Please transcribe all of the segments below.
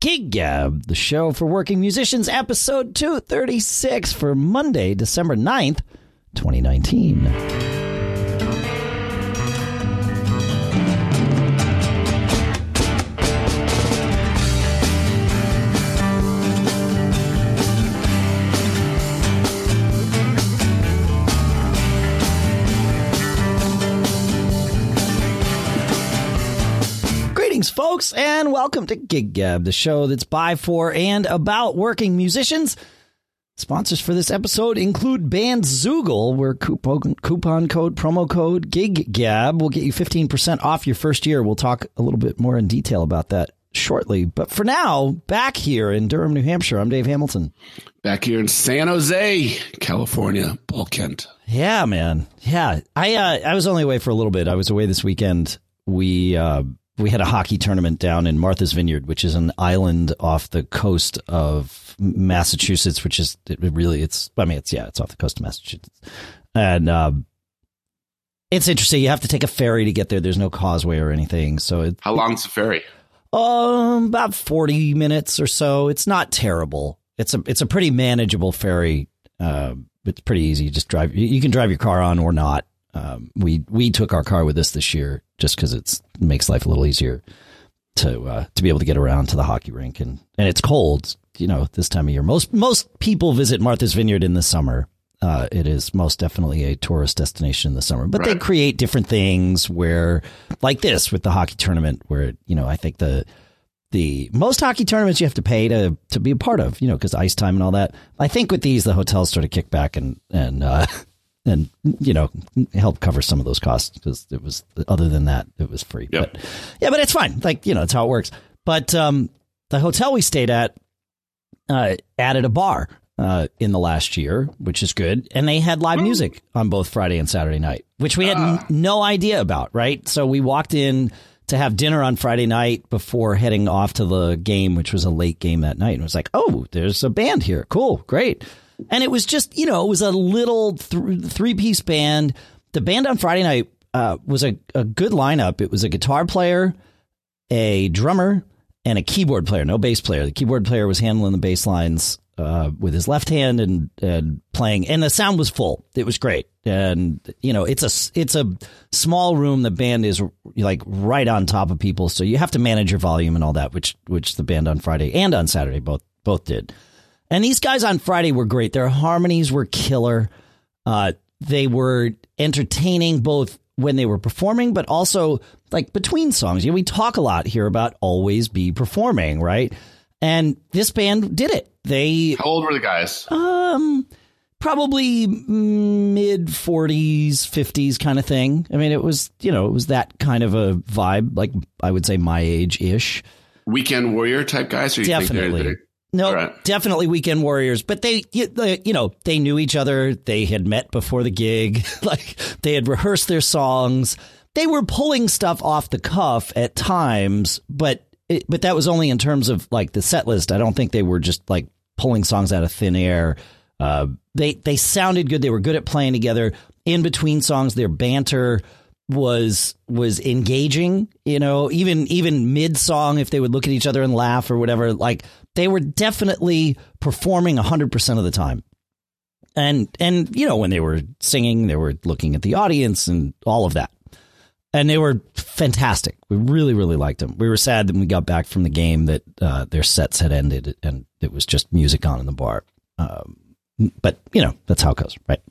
Gig Gab, the show for working musicians, episode 236 for Monday, December 9th, 2019. Folks, and welcome to Gig Gab, the show that's by, for, and about working musicians. Sponsors for this episode include Bandzoogle, where coupon, coupon code, promo code Gig Gab will get you 15% off your first year. We'll talk a little bit more in detail about that shortly. But for now, back here in Durham, New Hampshire, I'm Dave Hamilton. Back here in San Jose, California, Paul Kent. Yeah, man. Yeah. I uh, I was only away for a little bit. I was away this weekend. We uh, we had a hockey tournament down in Martha's Vineyard, which is an island off the coast of Massachusetts, which is it really it's I mean it's yeah it's off the coast of Massachusetts, and um, it's interesting. You have to take a ferry to get there. There's no causeway or anything, so it, How long's the ferry? um about forty minutes or so. It's not terrible. It's a it's a pretty manageable ferry. Uh, it's pretty easy. You just drive. You you can drive your car on or not. Um, we we took our car with us this year just because it makes life a little easier to uh, to be able to get around to the hockey rink and and it's cold. You know, this time of year. Most most people visit Martha's Vineyard in the summer. Uh, it is most definitely a tourist destination in the summer, but they create different things where, like this with the hockey tournament, where you know I think the the most hockey tournaments you have to pay to to be a part of, you know, because ice time and all that. I think with these, the hotels sort of kick back and and uh, and you know help cover some of those costs because it was other than that it was free. Yep. But yeah, but it's fine. Like you know, it's how it works. But um, the hotel we stayed at uh, added a bar uh, in the last year, which is good, and they had live music on both Friday and Saturday night, which we had n- no idea about. Right, so we walked in to have dinner on Friday night before heading off to the game, which was a late game that night, and it was like, oh, there's a band here, cool, great, and it was just you know it was a little th- three piece band. The band on Friday night uh, was a, a good lineup. It was a guitar player, a drummer and a keyboard player, no bass player. The keyboard player was handling the bass lines uh, with his left hand and, and playing, and the sound was full. It was great, and you know it's a it's a small room. The band is like right on top of people, so you have to manage your volume and all that, which which the band on Friday and on Saturday both both did. And these guys on Friday were great. Their harmonies were killer. Uh, they were entertaining both when they were performing, but also like between songs. You know, we talk a lot here about always be performing, right? And this band did it. They How old were the guys? um probably mid 40s, 50s kind of thing. I mean, it was, you know, it was that kind of a vibe, like I would say my age ish. Weekend warrior type guys? Or you Definitely. No, right. definitely weekend warriors, but they, you they- you know, they knew each other. They had met before the gig. like they had rehearsed their songs. They were pulling stuff off the cuff at times, but it, but that was only in terms of like the set list. I don't think they were just like pulling songs out of thin air. Uh, they they sounded good. They were good at playing together. In between songs, their banter was was engaging you know even even mid song if they would look at each other and laugh or whatever like they were definitely performing 100% of the time. And and you know when they were singing they were looking at the audience and all of that. And they were fantastic. We really really liked them. We were sad when we got back from the game that uh, their sets had ended and it was just music on in the bar. Um, but you know that's how it goes right?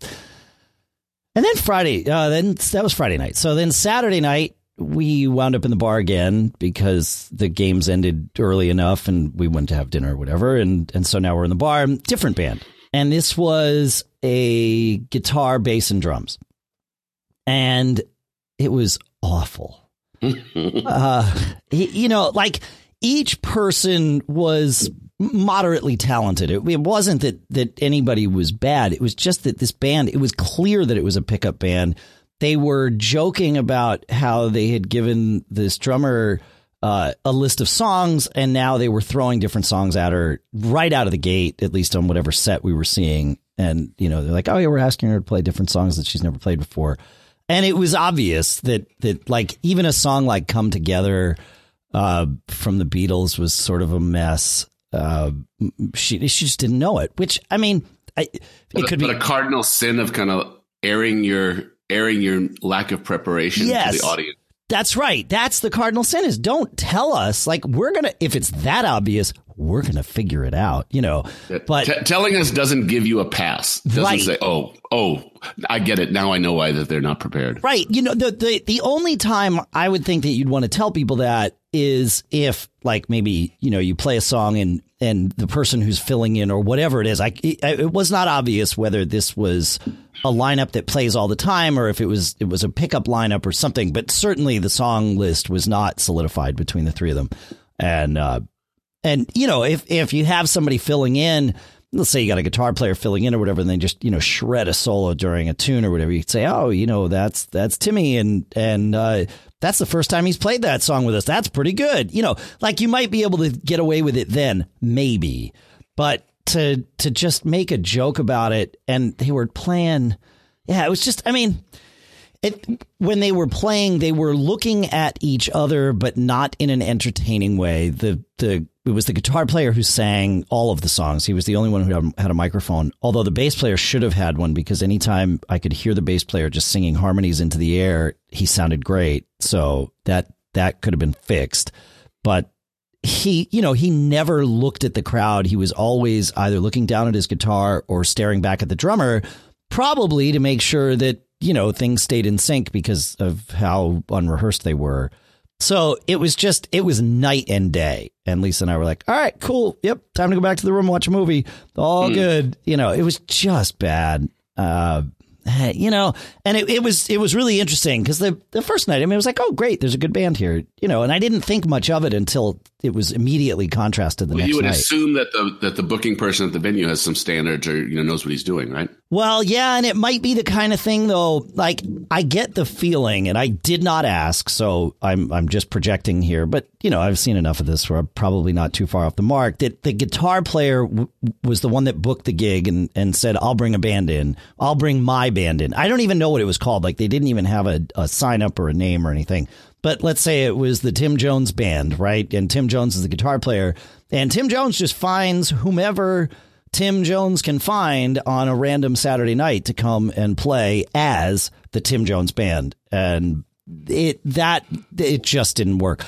And then Friday, uh, then that was Friday night. So then Saturday night, we wound up in the bar again because the games ended early enough, and we went to have dinner or whatever. And and so now we're in the bar, different band, and this was a guitar, bass, and drums, and it was awful. uh, you know, like each person was moderately talented. It, it wasn't that that anybody was bad. It was just that this band. It was clear that it was a pickup band. They were joking about how they had given this drummer uh, a list of songs, and now they were throwing different songs at her right out of the gate, at least on whatever set we were seeing. And you know, they're like, "Oh yeah, we're asking her to play different songs that she's never played before." And it was obvious that that like even a song like "Come Together," uh, from the Beatles was sort of a mess. Uh, she she just didn't know it. Which I mean, I, it but, could but be a cardinal sin of kind of airing your airing your lack of preparation Yes. to the audience. That's right. That's the cardinal sin is don't tell us like we're going to if it's that obvious, we're going to figure it out, you know. But T- telling us doesn't give you a pass. Doesn't Right. say, "Oh, oh, I get it now. I know why that they're not prepared." right, you know the the the only time I would think that you'd want to tell people that is if like maybe, you know, you play a song and and the person who's filling in or whatever it is, it, it was not obvious whether this was a lineup that plays all the time or if it was it was a pickup lineup or something, but certainly the song list was not solidified between the three of them. And uh And you know, if if you have somebody filling in, let's say you got a guitar player filling in or whatever, and they just you know shred a solo during a tune or whatever, you could say, oh, you know, that's that's Timmy, and and uh, that's the first time he's played that song with us. That's pretty good. You know, like you might be able to get away with it then, maybe, but to to just make a joke about it, and they were playing, yeah, it was just, I mean. It, when they were playing, they were looking at each other, but not in an entertaining way. The the it was the guitar player who sang all of the songs. He was the only one who had, a microphone. Although the bass player should have had one because anytime I could hear the bass player just singing harmonies into the air, he sounded great. So that that could have been fixed. But he, you know, he never looked at the crowd. He was always either looking down at his guitar or staring back at the drummer, probably to make sure that you know, things stayed in sync because of how unrehearsed they were. So it was just, it was night and day. And Lisa and I were like, all right, cool. Yep. Time to go back to the room watch a movie. All good. You know, it was just bad. Uh, you know, and it, it was it was really interesting because the the first night, I mean, it was like, oh, great, there's a good band here, you know, and I didn't think much of it until it was immediately contrasted the Well, next you would night. assume that the that the booking person at the venue has some standards or you know knows what he's doing, right? Well, yeah, and it might be the kind of thing though. Like I get the feeling, and I did not ask, so I'm I'm just projecting here. But you know, I've seen enough of this where I'm probably not too far off the mark. That the guitar player w- was the one that booked the gig and and said, "I'll bring a band in. I'll bring my band in." I don't even know what it was called. Like they didn't even have a, a sign up or a name or anything. But let's say it was the Tim Jones band, right? And Tim Jones is the guitar player, and Tim Jones just finds whomever. Tim Jones can find on a random Saturday night to come and play as the Tim Jones band. And it that it just didn't work.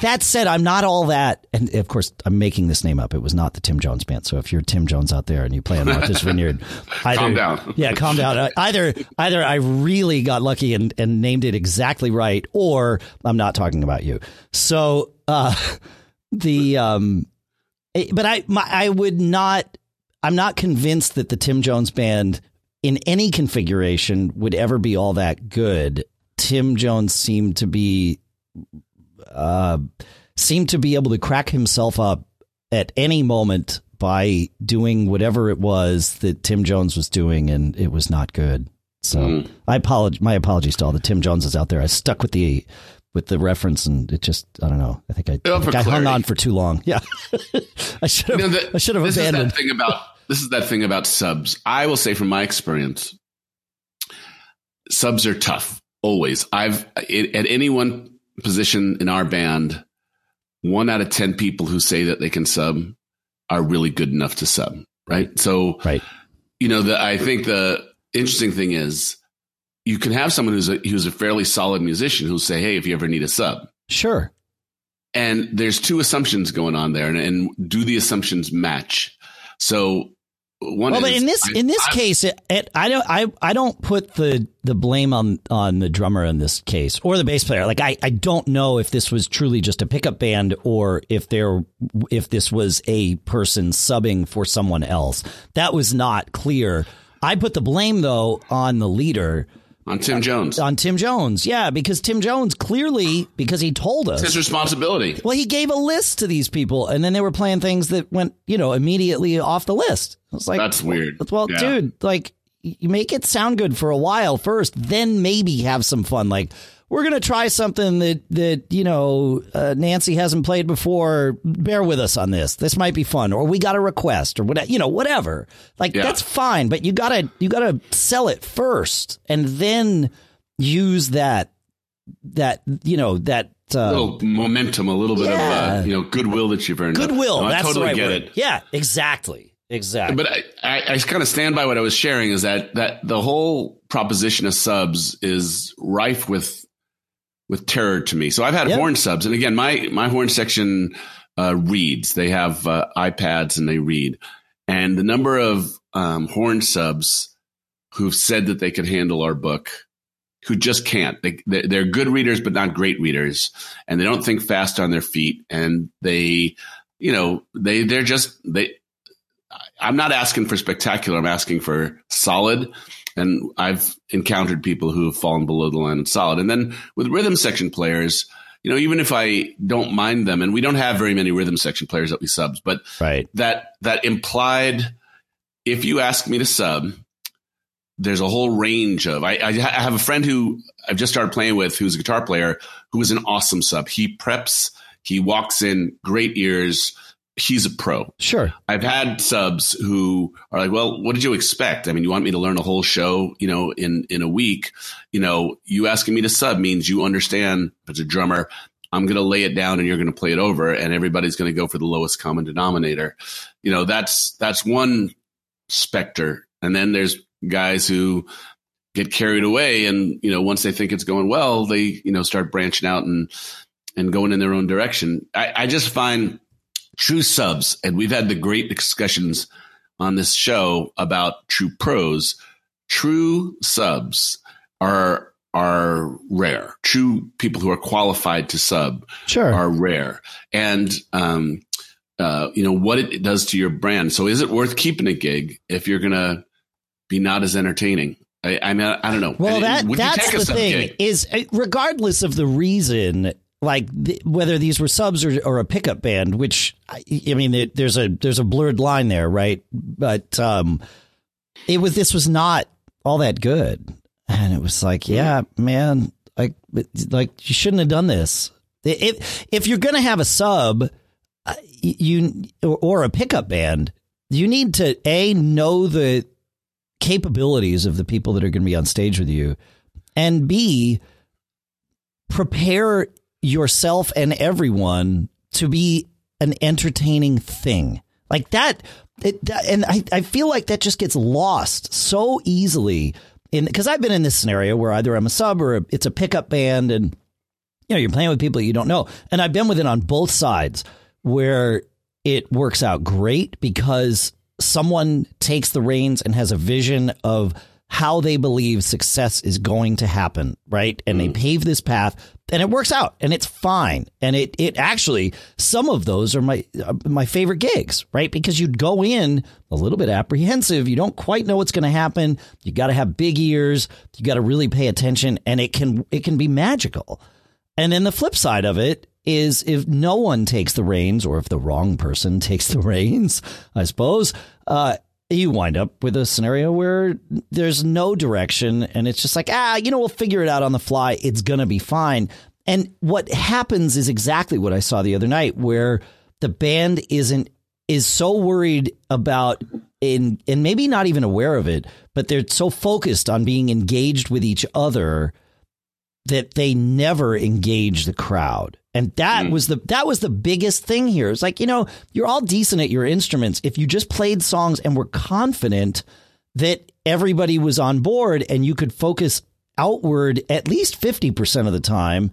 That said, I'm not all that, and of course, I'm making this name up. It was not the Tim Jones band. So if you're Tim Jones out there and you play on Martha's Vineyard, either, Calm down. Yeah, calm down. Uh, Either either I really got lucky and, and named it exactly right, or I'm not talking about you. So uh, the um, it- but I my, I would not. I'm not convinced that the Tim Jones band in any configuration would ever be all that good. Tim Jones seemed to be uh, seemed to be able to crack himself up at any moment by doing whatever it was that Tim Jones was doing, and it was not good. So Mm. I apologize. My apologies to all the Tim Joneses out there. I stuck with the with the reference, and it just I don't know. I think I, I, think I hung on for too long. Yeah, I should have. You know, I should have this abandoned. Is that thing about this is that thing about subs. I will say from my experience, subs are tough. Always. I've it, at any one position in our band, one out of ten people who say that they can sub are really good enough to sub. Right. So Right. you know, the, I think the interesting thing is you can have someone who's a who's a fairly solid musician who'll say, "Hey, if you ever need a sub." Sure. And there's two assumptions going on there, and, and do the assumptions match? So one Well, but in this I- in this I- case, it, it, I don't I, I don't put the the blame on on the drummer in this case or the bass player. Like I, I don't know if this was truly just a pickup band or if there if this was a person subbing for someone else. That was not clear. I put the blame though on the leader on Tim Jones, on Tim Jones. Yeah, because Tim Jones clearly because he told us it's his responsibility. well, he gave a list to these people, and then they were playing things that went, you know, immediately off the list. I was like, That's weird. Well, Yeah. dude, like, you make it sound good for a while first, then maybe have some fun. Like, we're gonna try something that that you know uh, Nancy hasn't played before. Bear with us on this. This might be fun, or we got a request, or whatever. You know, whatever. Like Yeah. that's fine, but you gotta you gotta sell it first, and then use that that you know that uh, momentum, a little bit Yeah. of uh, you know goodwill that you've earned. goodwill. No, that's I totally the right get word. it. Yeah, exactly, exactly. But I, I, I kind of stand by what I was sharing is that that the whole proposition of subs is rife with with terror to me. So I've had Yep. horn subs, and again, my my horn section uh, reads. They have uh, iPads and they read, and the number of um, horn subs who've said that they could handle our book. Who just can't? They, they're they're good readers, but not great readers, and they don't think fast on their feet, and they, you know, they they're just they I'm not asking for spectacular. I'm asking for solid. And I've encountered people who have fallen below the line and solid. And then with rhythm section players, you know, even if I don't mind them, and we don't have very many rhythm section players that we subs, but right. that that implied, if you ask me to sub, there's a whole range of. I, I have a friend who I've just started playing with, who's a guitar player, who is an awesome sub. He preps, he walks in, great ears. He's a pro. Sure. I've had subs who are like, "Well, what did you expect? I mean, you want me to learn a whole show, you know, in in a week? You know, you asking me to sub means you understand as a drummer, I'm going to lay it down and you're going to play it over, and everybody's going to go for the lowest common denominator. You know, that's that's one specter, and then there's guys who get carried away, and you know, once they think it's going well, they you know start branching out and and going in their own direction. I, I just find true subs, and we've had the great discussions on this show about true pros. True subs are are rare. True people who are qualified to sub Sure. are rare, and um, uh, you know what it does to your brand. So, is it worth keeping a gig if you're gonna be not as entertaining? I, I mean, I don't know. Well, that that's the thing gig? is uh, regardless of the reason, like th- whether these were subs or, or a pickup band, which I, I mean, there- there's a there's a blurred line there, right? But um, it was this was not all that good, and it was like, yeah, man, like like you shouldn't have done this. If if you're gonna have a sub, uh, you or a pickup band, you need to a know the capabilities of the people that are going to be on stage with you, and b prepare yourself and everyone to be an entertaining thing like that. It, and I, I feel like that just gets lost so easily in because I've been in this scenario where either I'm a sub or it's a pickup band and you know you're playing with people you don't know and I've been with it on both sides where it works out great because someone takes the reins and has a vision of how they believe success is going to happen, right? And they mm. pave this path and it works out and it's fine. And it it actually some of those are my uh, my favorite gigs, right? Because you'd go in a little bit apprehensive, you don't quite know what's going to happen. You got to have big ears, you got to really pay attention and it can it can be magical. And then the flip side of it is if no one takes the reins, or if the wrong person takes the reins, I suppose, uh, you wind up with a scenario where there's no direction and it's just like, ah, you know, we'll figure it out on the fly. It's going to be fine. And what happens is exactly what I saw the other night, where the band isn't is so worried about in and maybe not even aware of it, but they're so focused on being engaged with each other that they never engage the crowd. And that mm. was the that was the biggest thing here. It's like, you know, you're all decent at your instruments. If you just played songs and were confident that everybody was on board and you could focus outward at least 50% of the time,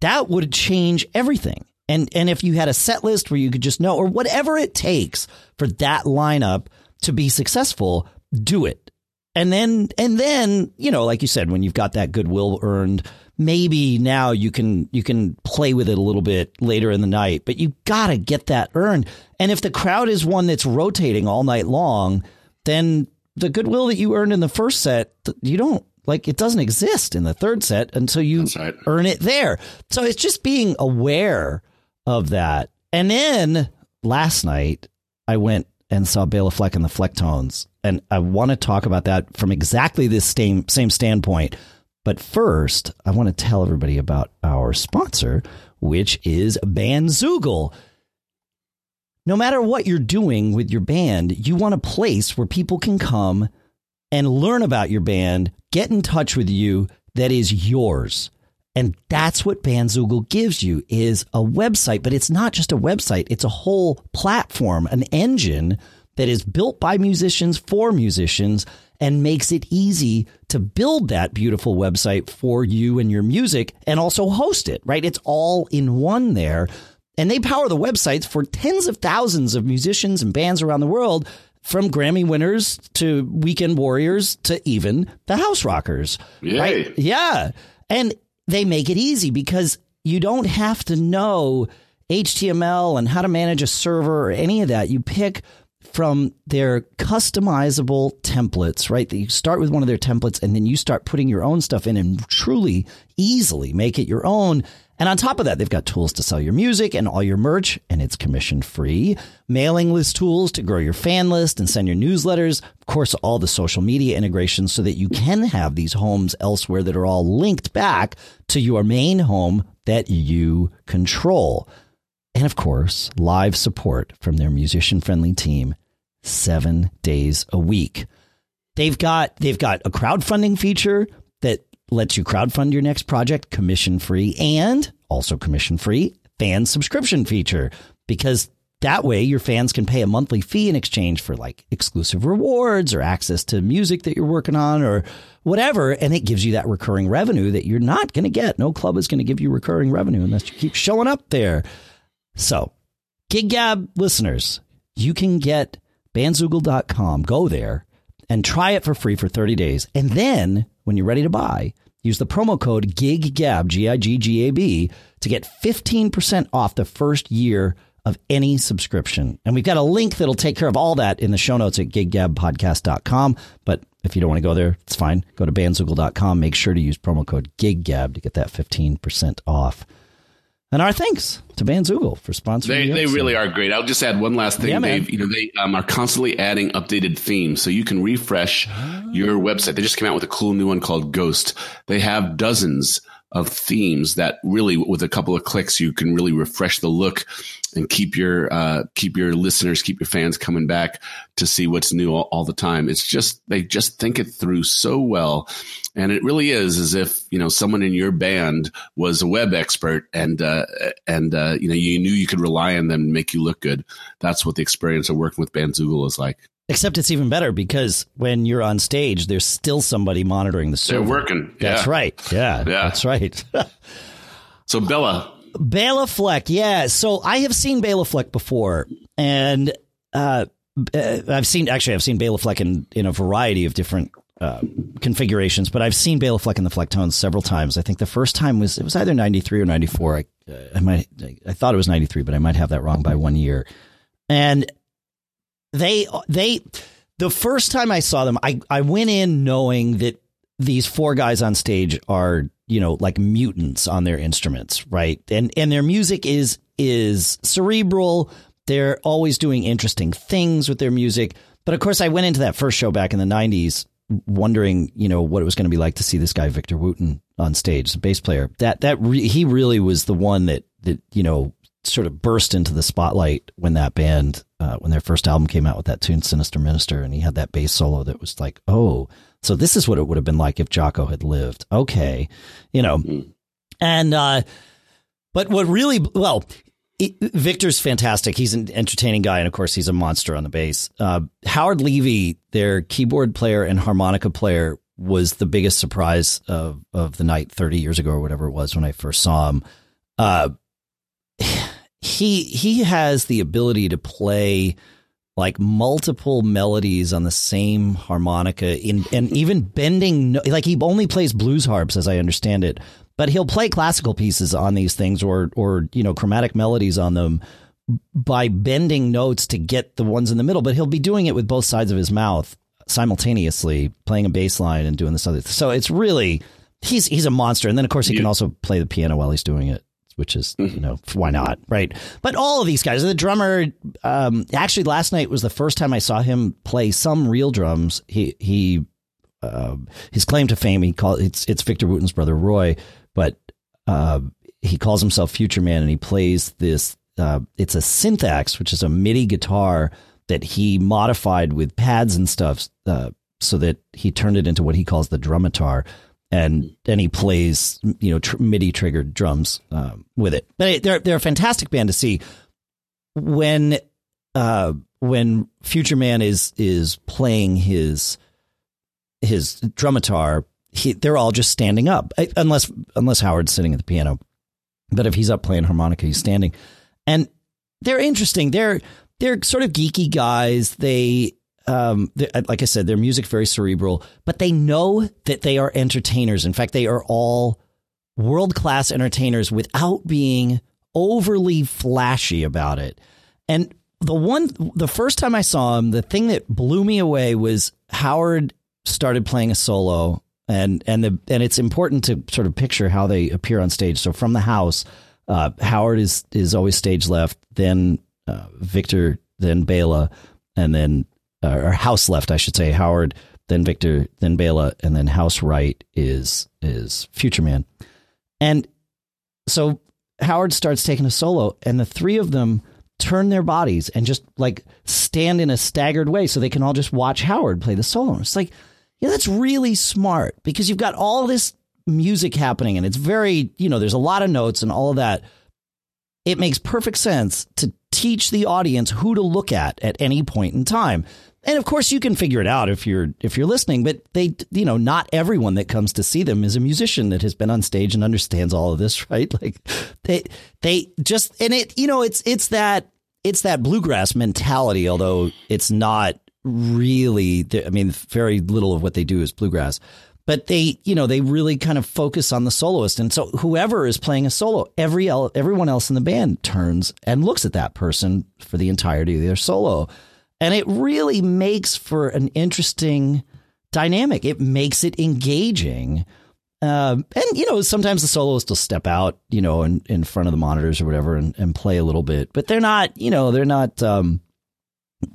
that would change everything. And and if you had a set list where you could just know or whatever it takes for that lineup to be successful, do it. And then and then, you know, like you said when you've got that goodwill earned, maybe now you can you can play with it a little bit later in the night, but you got to get that earned. And if the crowd is one that's rotating all night long, then the goodwill that you earned in the first set, you don't like it doesn't exist in the third set until you right. earn it there. So it's just being aware of that. And then last night I went and saw Bela Fleck and the Flecktones. And I want to talk about that from exactly this same same standpoint. But first, I want to tell everybody about our sponsor, which is Bandzoogle. No matter what you're doing with your band, you want a place where people can come and learn about your band, get in touch with you that is yours. And that's what Bandzoogle gives you is a website, but it's not just a website. It's a whole platform, an engine that is built by musicians for musicians and makes it easy to build that beautiful website for you and your music and also host it, right? It's all in one there. And they power the websites for tens of thousands of musicians and bands around the world, from Grammy winners to weekend warriors to even the house rockers. Yay. Right? Yeah. And they make it easy because you don't have to know HTML and how to manage a server or any of that. You pick from their customizable templates, right? That you start with one of their templates and then you start putting your own stuff in and truly easily make it your own. And on top of that, they've got tools to sell your music and all your merch, and it's commission free. Mailing list tools to grow your fan list and send your newsletters. Of course, all the social media integrations so that you can have these homes elsewhere that are all linked back to your main home that you control. And of course, live support from their musician friendly team seven days a week. They've got they've got a crowdfunding feature that lets you crowdfund your next project commission free and also commission free fan subscription feature because that way your fans can pay a monthly fee in exchange for like exclusive rewards or access to music that you're working on or whatever and it gives you that recurring revenue that you're not going to get no club is going to give you recurring revenue unless you keep showing up there so Gig Gab listeners you can get bandzoogle.com go there and try it for free for 30 days and then when you're ready to buy, use the promo code GIGGAB, G I G G A B, to get 15% off the first year of any subscription. And we've got a link that'll take care of all that in the show notes at giggabpodcast.com. But if you don't want to go there, it's fine. Go to bandzoogle.com. Make sure to use promo code GIGGAB to get that 15% off. And our thanks to Van Bandzoogle for sponsoring. They, the they really are great. I'll just add one last thing, Yeah. Dave. You know, they um, are constantly adding updated themes, so you can refresh your website. They just came out with a cool new one called Ghost. They have dozens of themes that really, with a couple of clicks, you can really refresh the look and keep your uh, keep your listeners, keep your fans coming back to see what's new all, all the time. It's just they just think it through so well, and it really is as if you know someone in your band was a web expert, and uh, and uh, you know you knew you could rely on them to make you look good. That's what the experience of working with Bandzoogle is like. Except it's even better because when you're on stage, there's still somebody monitoring the They're server. working. That's yeah. right. Yeah, Yeah. that's right. So Bella, Bela Fleck. Yeah. So I have seen Bela Fleck before, and uh, uh, I've seen actually I've seen Bela Fleck in in a variety of different. Uh, configurations, but I've seen Bela Fleck in the Flecktones several times. I think the first time was it was either ninety three or ninety four. I, uh, I might I thought it was ninety three, but I might have that wrong by one year. And they they the first time I saw them, I I went in knowing that these four guys on stage are you know like mutants on their instruments, right? And and their music is is cerebral. They're always doing interesting things with their music. But of course, I went into that first show back in the '90s wondering, you know, what it was going to be like to see this guy Victor Wooten on stage, the bass player. That that re- he really was the one that that you know sort of burst into the spotlight when that band uh, when their first album came out with that tune Sinister Minister and he had that bass solo that was like, "Oh, so this is what it would have been like if Jaco had lived." Okay. You know. And uh but what really well, it, Victor's fantastic. He's an entertaining guy, and of course, he's a monster on the bass. Uh, Howard Levy, their keyboard player and harmonica player, was the biggest surprise of of the night thirty years ago or whatever it was when I first saw him. Uh, he he has the ability to play like multiple melodies on the same harmonica in and even bending like he only plays blues harps as I understand it but he'll play classical pieces on these things or or you know chromatic melodies on them by bending notes to get the ones in the middle but he'll be doing it with both sides of his mouth simultaneously playing a bass line and doing this other so it's really he's he's a monster and then of course he can also play the piano while he's doing it which is you know why not right? But all of these guys the drummer um actually last night was the first time i saw him play some real drums. He he uh, his claim to fame he call it's it's victor wooten's brother roy but uh he calls himself future man and he plays this uh it's a SynthAxe which is a midi guitar that he modified with pads and stuff uh, so that he turned it into what he calls the drumitar and and he plays you know tr- MIDI triggered drums um, with it. But they're they're a fantastic band to see when uh, when Future Man is is playing his his drumitar. He, they're all just standing up, unless unless Howard's sitting at the piano. But if he's up playing harmonica, he's standing, and they're interesting. They're they're sort of geeky guys. They um, like I said, their music very cerebral, but they know that they are entertainers. In fact, they are all world class entertainers without being overly flashy about it. And the one, the first time I saw him, the thing that blew me away was Howard started playing a solo, and and the and it's important to sort of picture how they appear on stage. So from the house, uh, Howard is is always stage left, then uh, Victor, then Bela, and then uh, or house left, I should say. Howard, then Victor, then Bela, and then house right is is Future Man. And so Howard starts taking a solo, and the three of them turn their bodies and just like stand in a staggered way so they can all just watch Howard play the solo. And It's like, yeah, that's really smart because you've got all this music happening and it's very, you know, there's a lot of notes and all of that. It makes perfect sense to teach the audience who to look at at any point in time. And of course you can figure it out if you're if you're listening but they you know not everyone that comes to see them is a musician that has been on stage and understands all of this right? Like they they just and it you know it's it's that it's that bluegrass mentality although it's not really i mean very little of what they do is bluegrass but they you know they really kind of focus on the soloist and so whoever is playing a solo every everyone else in the band turns and looks at that person for the entirety of their solo and it really makes for an interesting dynamic. It makes it engaging. Uh, and, you know, sometimes the soloist will step out, you know, in, in front of the monitors or whatever and, and play a little bit. But they're not, you know, they're not, um,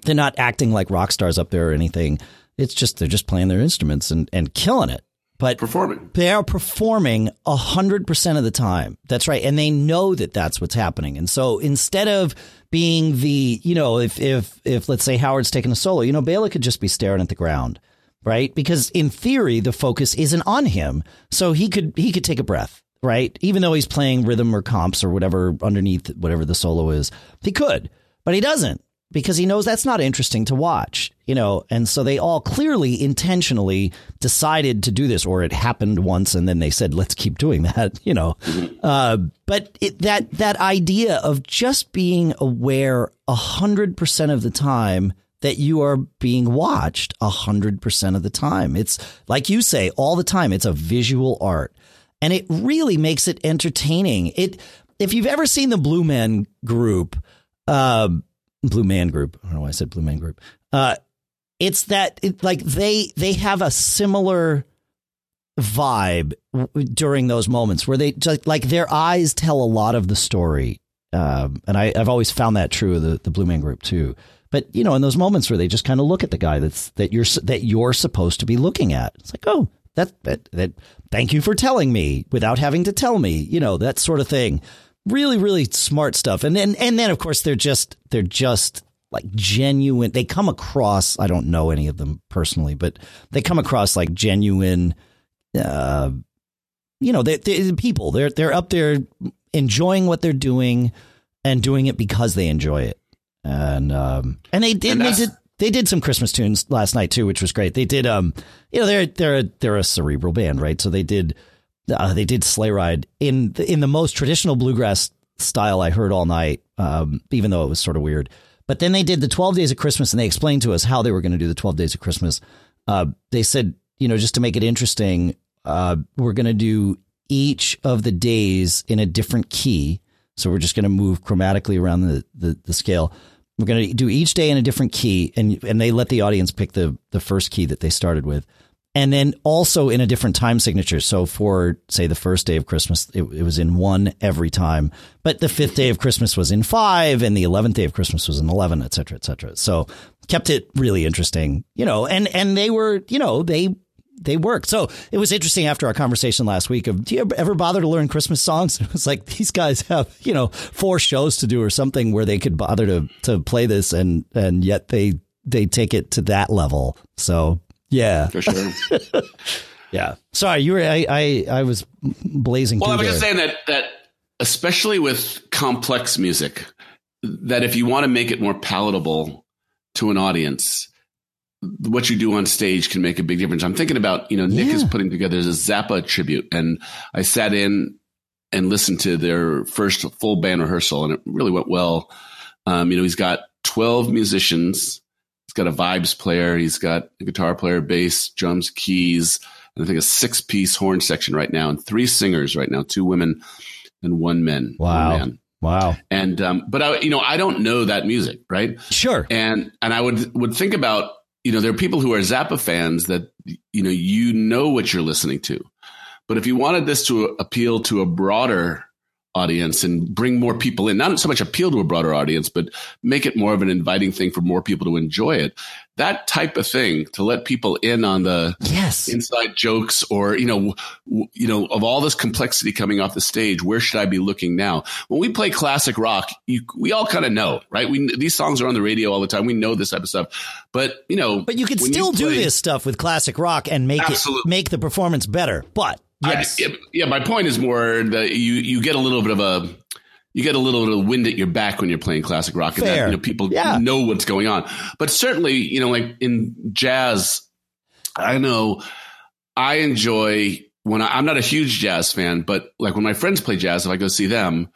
they're not acting like rock stars up there or anything. It's just they're just playing their instruments and, and killing it. But performing. They are performing 100% of the time. That's right. And they know that that's what's happening. And so instead of being the, you know, if, if, if let's say Howard's taking a solo, you know, Bela could just be staring at the ground, right? Because in theory, the focus isn't on him. So he could, he could take a breath, right? Even though he's playing rhythm or comps or whatever underneath whatever the solo is, he could, but he doesn't because he knows that's not interesting to watch, you know. And so they all clearly intentionally decided to do this, or it happened once, and then they said, "Let's keep doing that," you know. Uh, but it, that that idea of just being aware a hundred percent of the time that you are being watched a hundred percent of the time. It's like you say all the time. It's a visual art, and it really makes it entertaining. It if you've ever seen the Blue Men Group. Uh, Blue Man Group. I don't know why I said Blue Man Group. Uh, it's that it, like they they have a similar vibe during those moments where they like their eyes tell a lot of the story. Um, and I, have always found that true of the, the Blue Man Group too. But you know, in those moments where they just kind of look at the guy that's that you're that you're supposed to be looking at, it's like, oh, that that that. Thank you for telling me without having to tell me. You know that sort of thing really really smart stuff and then and then of course they're just they're just like genuine they come across i don't know any of them personally but they come across like genuine uh you know they they people they're they're up there enjoying what they're doing and doing it because they enjoy it and um and they did and they did they did some Christmas tunes last night too, which was great. They did, um, you know, they're they're a, they're a cerebral band, right? So they did uh, they did Sleigh Ride in the, in the most traditional bluegrass style I heard all night, um, even though it was sort of weird. But then they did the 12 Days of Christmas and they explained to us how they were going to do the 12 Days of Christmas. Uh, they said, you know, just to make it interesting, uh, we're going to do each of the days in a different key. So we're just going to move chromatically around the, the, the scale. We're going to do each day in a different key, and and they let the audience pick the the first key that they started with and then also in a different time signature. So for say the first day of Christmas, it, it, was in one every time, but the fifth day of Christmas was in five, and the eleventh day of Christmas was in eleven, et cetera, et cetera. So kept it really interesting, you know. And and they were, you know, they they worked. So it was interesting after our conversation last week of, do you ever bother to learn Christmas songs? It was like these guys have, you know, four shows to do or something where they could bother to to play this, and and yet they they take it to that level. So yeah, for sure. Yeah. Sorry, you were. I. I, I was blazing. Well, I was there. just saying that that especially with complex music, that if you want to make it more palatable to an audience, what you do on stage can make a big difference. I'm thinking about, you know, Nick Yeah. is putting together a Zappa tribute, and I sat in and listened to their first full band rehearsal, and it really went well. Um, you know, he's got 12 musicians. He's got a vibes player. He's got a guitar player, bass, drums, keys, and I think a six piece horn section right now, and three singers right now, two women and one men. Wow. One man. Wow. And um, but I, you know, I don't know that music, right? Sure. and and I would would think about you know there are people who are Zappa fans that you know you know what you're listening to, but if you wanted this to appeal to a broader audience and bring more people in, not so much appeal to a broader audience, but make it more of an inviting thing for more people to enjoy it. That type of thing to let people in on the Yes. inside jokes or you know w- you know of all this complexity coming off the stage where should i be looking now when we play classic rock you, we all kind of know right we these songs are on the radio all the time we know this type of stuff but you know But you could still do play- this stuff with classic rock and make Absolutely. it make the performance better. But yes, I, yeah, my point is more that you you get a little bit of a you get a little bit of wind at your back when you're playing classic rock and that, you know people Yeah. know what's going on but certainly you know like in jazz i know i enjoy when I, i'm not a huge jazz fan but like when my friends play jazz if i go see them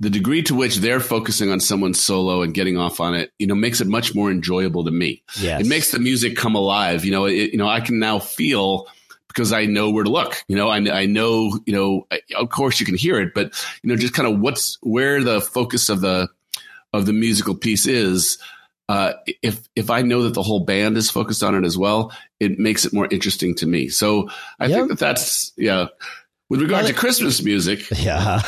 the degree to which they're focusing on someone's solo and getting off on it you know makes it much more enjoyable to me yes. it makes the music come alive. You know, it, you know, I can now feel because I know where to look. You know, I, I know, you know, I- of course you can hear it, but you know, just kind of what's where the focus of the of the musical piece is. Uh, if if I know that the whole band is focused on it as well, it makes it more interesting to me. So I Yep. think that that's yeah. With regard Well, to Christmas music, Yeah.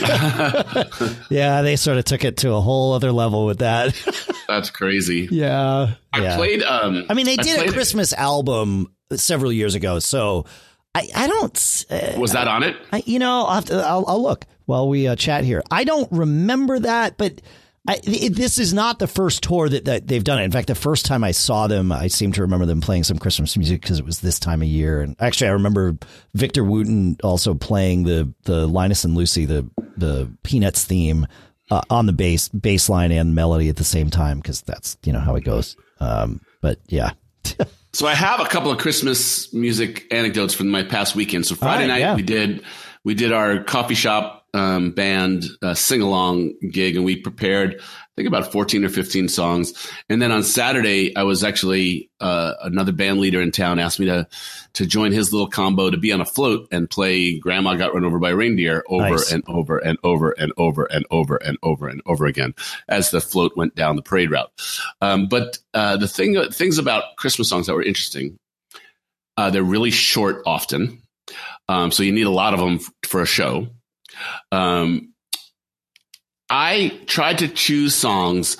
yeah, they sort of took it to a whole other level with that. that's crazy. yeah. I yeah. played. Um, I mean, they did a Christmas album several years ago, so I, I don't. Uh, Was that on it? I, you know, I'll, have to, I'll, I'll look while we uh, chat here. I don't remember that, but I, it, this is not the first tour that, that they've done it. In fact, the first time I saw them, I seem to remember them playing some Christmas music because it was this time of year. And actually, I remember Victor Wooten also playing the the Linus and Lucy the the Peanuts theme uh, on the bass bass line and melody at the same time because that's you know how it goes. Um, but yeah. So I have a couple of Christmas music anecdotes from my past weekend. So Friday right, night yeah. we did we did our coffee shop um, band uh, sing along gig, and we prepared think about fourteen or fifteen songs. And then on Saturday, I was actually uh, another band leader in town asked me to to join his little combo to be on a float and play "Grandma Got Run Over by a Reindeer" over Nice. and over and over and over and over and over and over again as the float went down the parade route. Um, but uh, the thing things about Christmas songs that were interesting, uh, they're really short often, um, so you need a lot of them f- for a show. Um, I tried to choose songs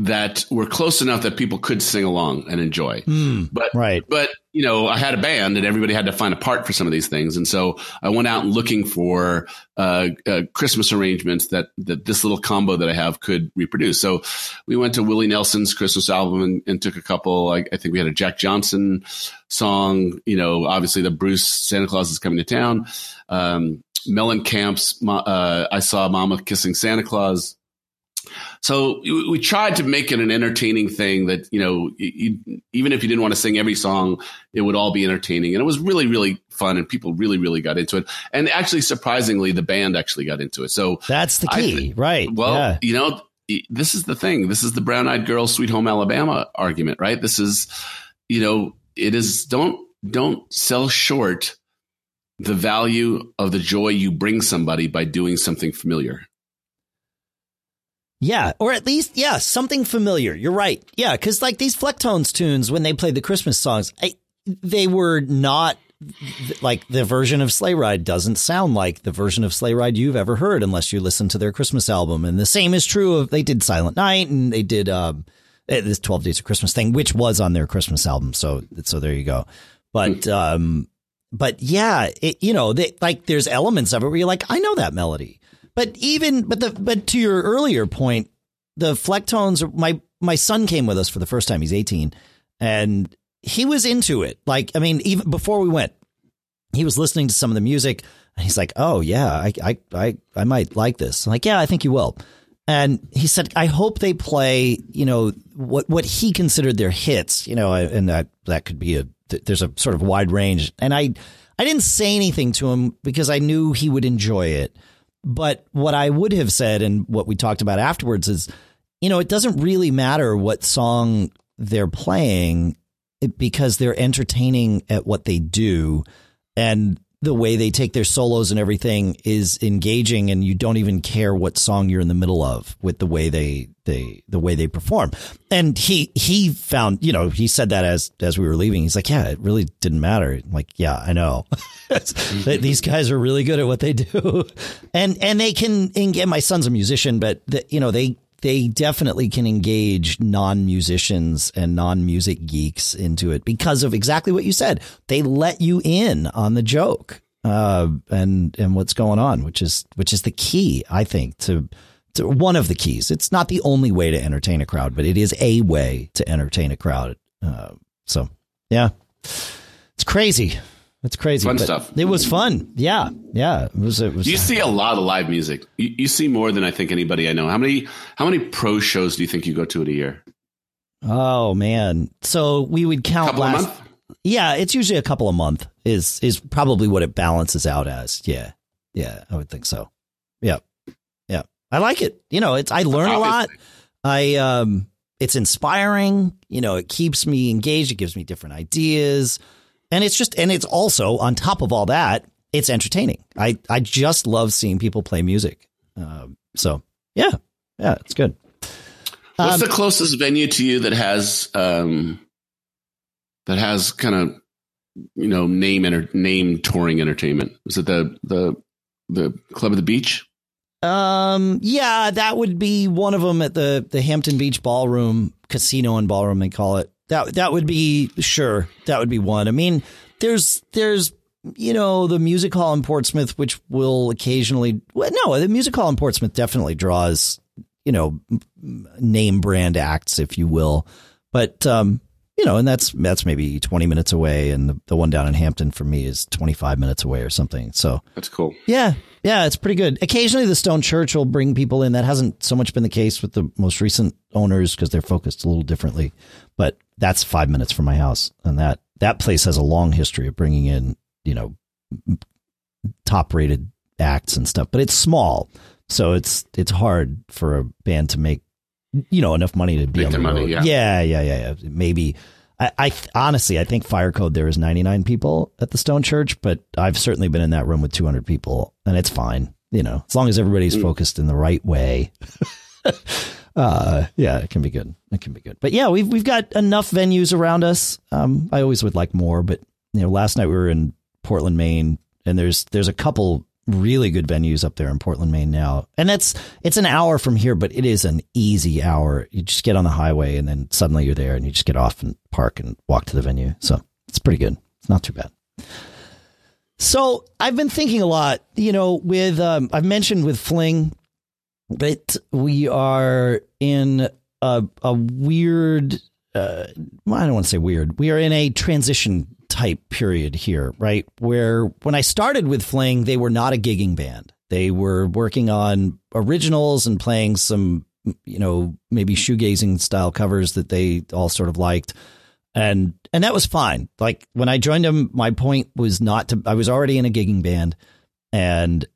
that were close enough that people could sing along and enjoy. Hmm, But right. but you know, I had a band, and everybody had to find a part for some of these things, and so I went out looking for uh, uh, Christmas arrangements that that this little combo that I have could reproduce. So we went to Willie Nelson's Christmas album and, and took a couple. I, I think we had a Jack Johnson song. You know, obviously the Bruce Santa Claus is coming to town. Um, Mellencamp's uh, I saw Mama kissing Santa Claus. So we tried to make it an entertaining thing that you know, you, even if you didn't want to sing every song, it would all be entertaining, and it was really, really fun, and people really, really got into it. And actually, surprisingly, the band actually got into it. So, That's the key, think- right? well, yeah. you know, this is the thing. This is the brown eyed girl, sweet home Alabama argument, right? This is, you know, it is don't don't sell short the value of the joy you bring somebody by doing something familiar. Yeah, or at least yeah, something familiar. You're right. Yeah, because like these Flecktones tunes when they played the Christmas songs, I, they were not like the version of Sleigh Ride doesn't sound like the version of Sleigh Ride you've ever heard unless you listen to their Christmas album. And the same is true of they did Silent Night and they did um eh, this Twelve Days of Christmas thing, which was on their Christmas album. So so there you go. But um, but yeah, it, you know, they, like there's elements of it where you're like, I know that melody. But even but the but to your earlier point, the Flecktones. My my son came with us for the first time. He's 18, and he was into it. Like I mean, even before we went, he was listening to some of the music and he's like, "Oh yeah, I I I, I might like this." I'm like, "Yeah, I think you will." And he said, "I hope they play, you know, what what he considered their hits, you know, and that that could be a there's a sort of wide range." And I I didn't say anything to him because I knew he would enjoy it. But what I would have said and what we talked about afterwards is, you know, it doesn't really matter what song they're playing because they're entertaining at what they do and the way they take their solos and everything is engaging and you don't even care what song you're in the middle of with the way they they the way they perform. And he he found you know he said that as as we were leaving. He's like yeah it really didn't matter. I'm like yeah i know. These guys are really good at what they do. And and they can and my son's a musician but the, you know they they definitely can engage non musicians and non music geeks into it because of exactly what you said. They let you in on the joke uh, and and what's going on, which is which is the key, I think, to, to one of the keys. It's not the only way to entertain a crowd, but it is a way to entertain a crowd. Uh, so yeah, it's crazy. It's crazy. Fun stuff. It was fun. Yeah, yeah. It was. It was. You see a lot of live music. You, you, see more than I think anybody I know. How many How many pro shows do you think you go to in a year? Oh man! So we would count couple last. Yeah, it's usually a couple a month. Is is probably what it balances out as. Yeah, yeah. I would think so. Yeah, yeah. I like it. You know, it's I learn a lot. I um, it's inspiring. You know, it keeps me engaged. It gives me different ideas. And it's just, and it's also on top of all that, it's entertaining. I, I just love seeing people play music. Um, so yeah, yeah, it's good. What's um, the closest venue to you that has, um, that has kind of, you know, name enter, name touring entertainment? Is it the, the, the Club of the Beach? Um, yeah, that would be one of them at the, the Hampton Beach Ballroom, Casino and Ballroom, they call it. That that would be sure. That would be one. I mean, there's there's you know the music hall in Portsmouth, which will occasionally. Well, no, the music hall in Portsmouth definitely draws you know name brand acts, if you will. But um, you know, and that's that's maybe 20 minutes away, and the, the one down in Hampton for me is 25 minutes away or something. So that's cool. Yeah, yeah, it's pretty good. Occasionally, the Stone Church will bring people in. That hasn't so much been the case with the most recent owners because they're focused a little differently. But that's five minutes from my house, and that that place has a long history of bringing in you know top rated acts and stuff. But it's small, so it's it's hard for a band to make you know enough money to be Make on the. Money, yeah. yeah, yeah, yeah, yeah. Maybe I, I honestly I think Fire Code there is 99 people at the Stone Church, but I've certainly been in that room with 200 people, and it's fine. You know, as long as everybody's mm. focused in the right way. uh, yeah, it can be good. It can be good. But yeah, we've we've got enough venues around us. Um, I always would like more, but you know, last night we were in Portland, Maine, and there's there's a couple really good venues up there in Portland, Maine now. And that's it's an hour from here, but it is an easy hour. You just get on the highway and then suddenly you're there and you just get off and park and walk to the venue. So it's pretty good. It's not too bad. So I've been thinking a lot, you know, with um, I've mentioned with Fling that we are in a, a weird uh, well, I don't want to say weird. We are in a transition type period here, right? Where when I started with Fling, they were not a gigging band. They were working on originals and playing some, you know, maybe shoegazing style covers that they all sort of liked. And and that was fine. Like when I joined them, my point was not to I was already in a gigging band and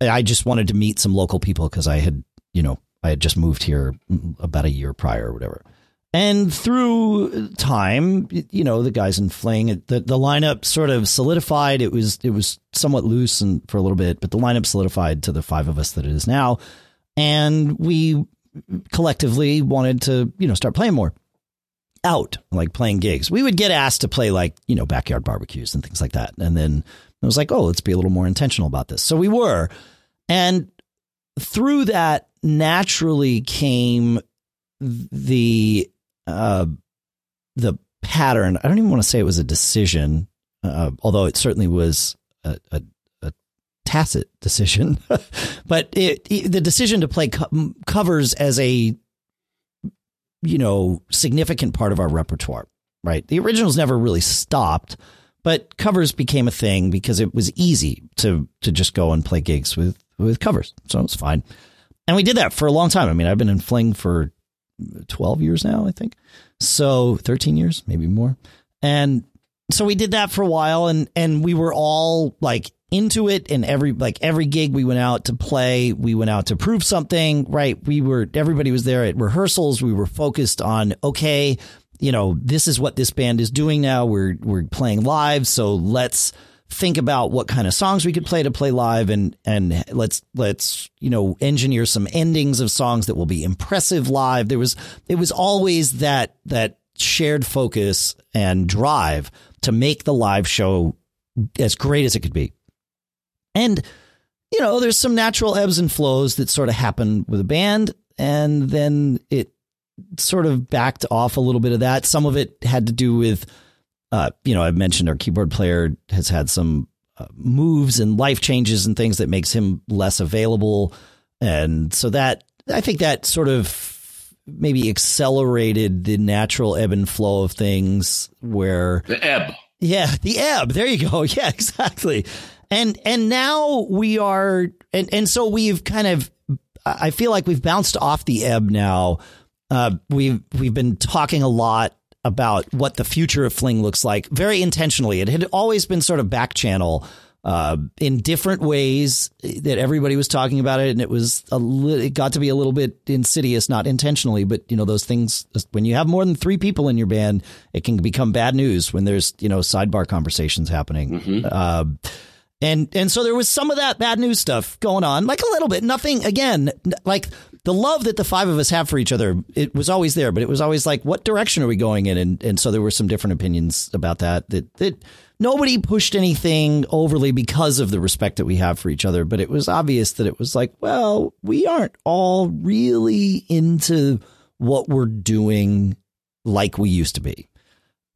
I just wanted to meet some local people because I had, you know, I had just moved here about a year prior or whatever. And through time, you know, the guys in Fling, the, the lineup sort of solidified. It was it was somewhat loose and for a little bit, but the lineup solidified to the five of us that it is now. And we collectively wanted to, you know, start playing more out, like playing gigs. We would get asked to play like, you know, backyard barbecues and things like that. And then I was like, oh, let's be a little more intentional about this. So we were. And through that naturally came the uh, the pattern. I don't even want to say it was a decision, uh, although it certainly was a, a, tacit decision. but it, it, the decision to play co- covers as a you know significant part of our repertoire. Right, the originals never really stopped, but covers became a thing because it was easy to to just go and play gigs with with covers. So it was fine. And we did that for a long time. I mean, I've been in Fling for 12 years now, I think. So 13 years, maybe more. And so we did that for a while and and we were all like into it and every like every gig we went out to play we went out to prove something right we were everybody was there at rehearsals we were focused on okay you know this is what this band is doing now. We're we're playing live. So let's think about what kind of songs we could play to play live and and let's let's you know engineer some endings of songs that will be impressive live. There was it was always that that shared focus and drive to make the live show as great as it could be. And, you know, there's some natural ebbs and flows that sort of happen with a band. And then it sort of backed off a little bit of that. Some of it had to do with, uh, you know, I mentioned our keyboard player has had some uh, moves and life changes and things that makes him less available. And so that, I think that sort of maybe accelerated the natural ebb and flow of things where the ebb. Yeah, the ebb. There you go. Yeah, exactly and and now we are and and so we've kind of I feel like we've bounced off the ebb now. Uh, we've we've been talking a lot about what the future of Fling looks like very intentionally. It had always been sort of back channel uh, in different ways that everybody was talking about it, and it was a li- it got to be a little bit insidious, not intentionally, but you know those things. When you have more than three people in your band, it can become bad news when there's you know sidebar conversations happening. Mm-hmm. Uh, and and so there was some of that bad news stuff going on, like a little bit. Nothing again, like the love that the five of us have for each other. It was always there, but it was always like, what direction are we going in? And and so there were some different opinions about that. That that nobody pushed anything overly because of the respect that we have for each other. But it was obvious that it was like, well, we aren't all really into what we're doing like we used to be.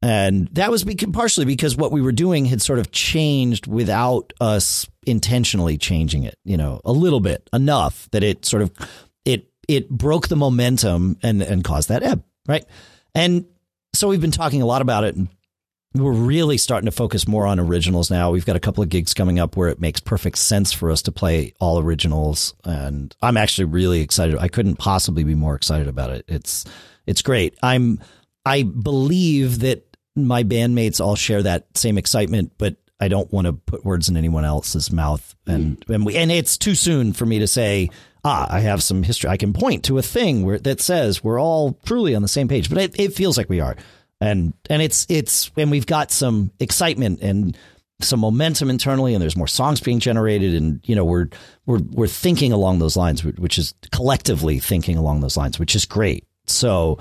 And that was partially because what we were doing had sort of changed without us intentionally changing it, you know, a little bit enough that it sort of it broke the momentum and and caused that ebb, right? And so we've been talking a lot about it and we're really starting to focus more on originals now. We've got a couple of gigs coming up where it makes perfect sense for us to play all originals and I'm actually really excited. I couldn't possibly be more excited about it. It's it's great. I'm I believe that my bandmates all share that same excitement, but I don't want to put words in anyone else's mouth. And mm. and we and it's too soon for me to say, ah, I have some history. I can point to a thing where that says we're all truly on the same page. But it, it feels like we are, and and it's it's and we've got some excitement and some momentum internally, and there's more songs being generated, and you know we're we're we're thinking along those lines, which is collectively thinking along those lines, which is great. So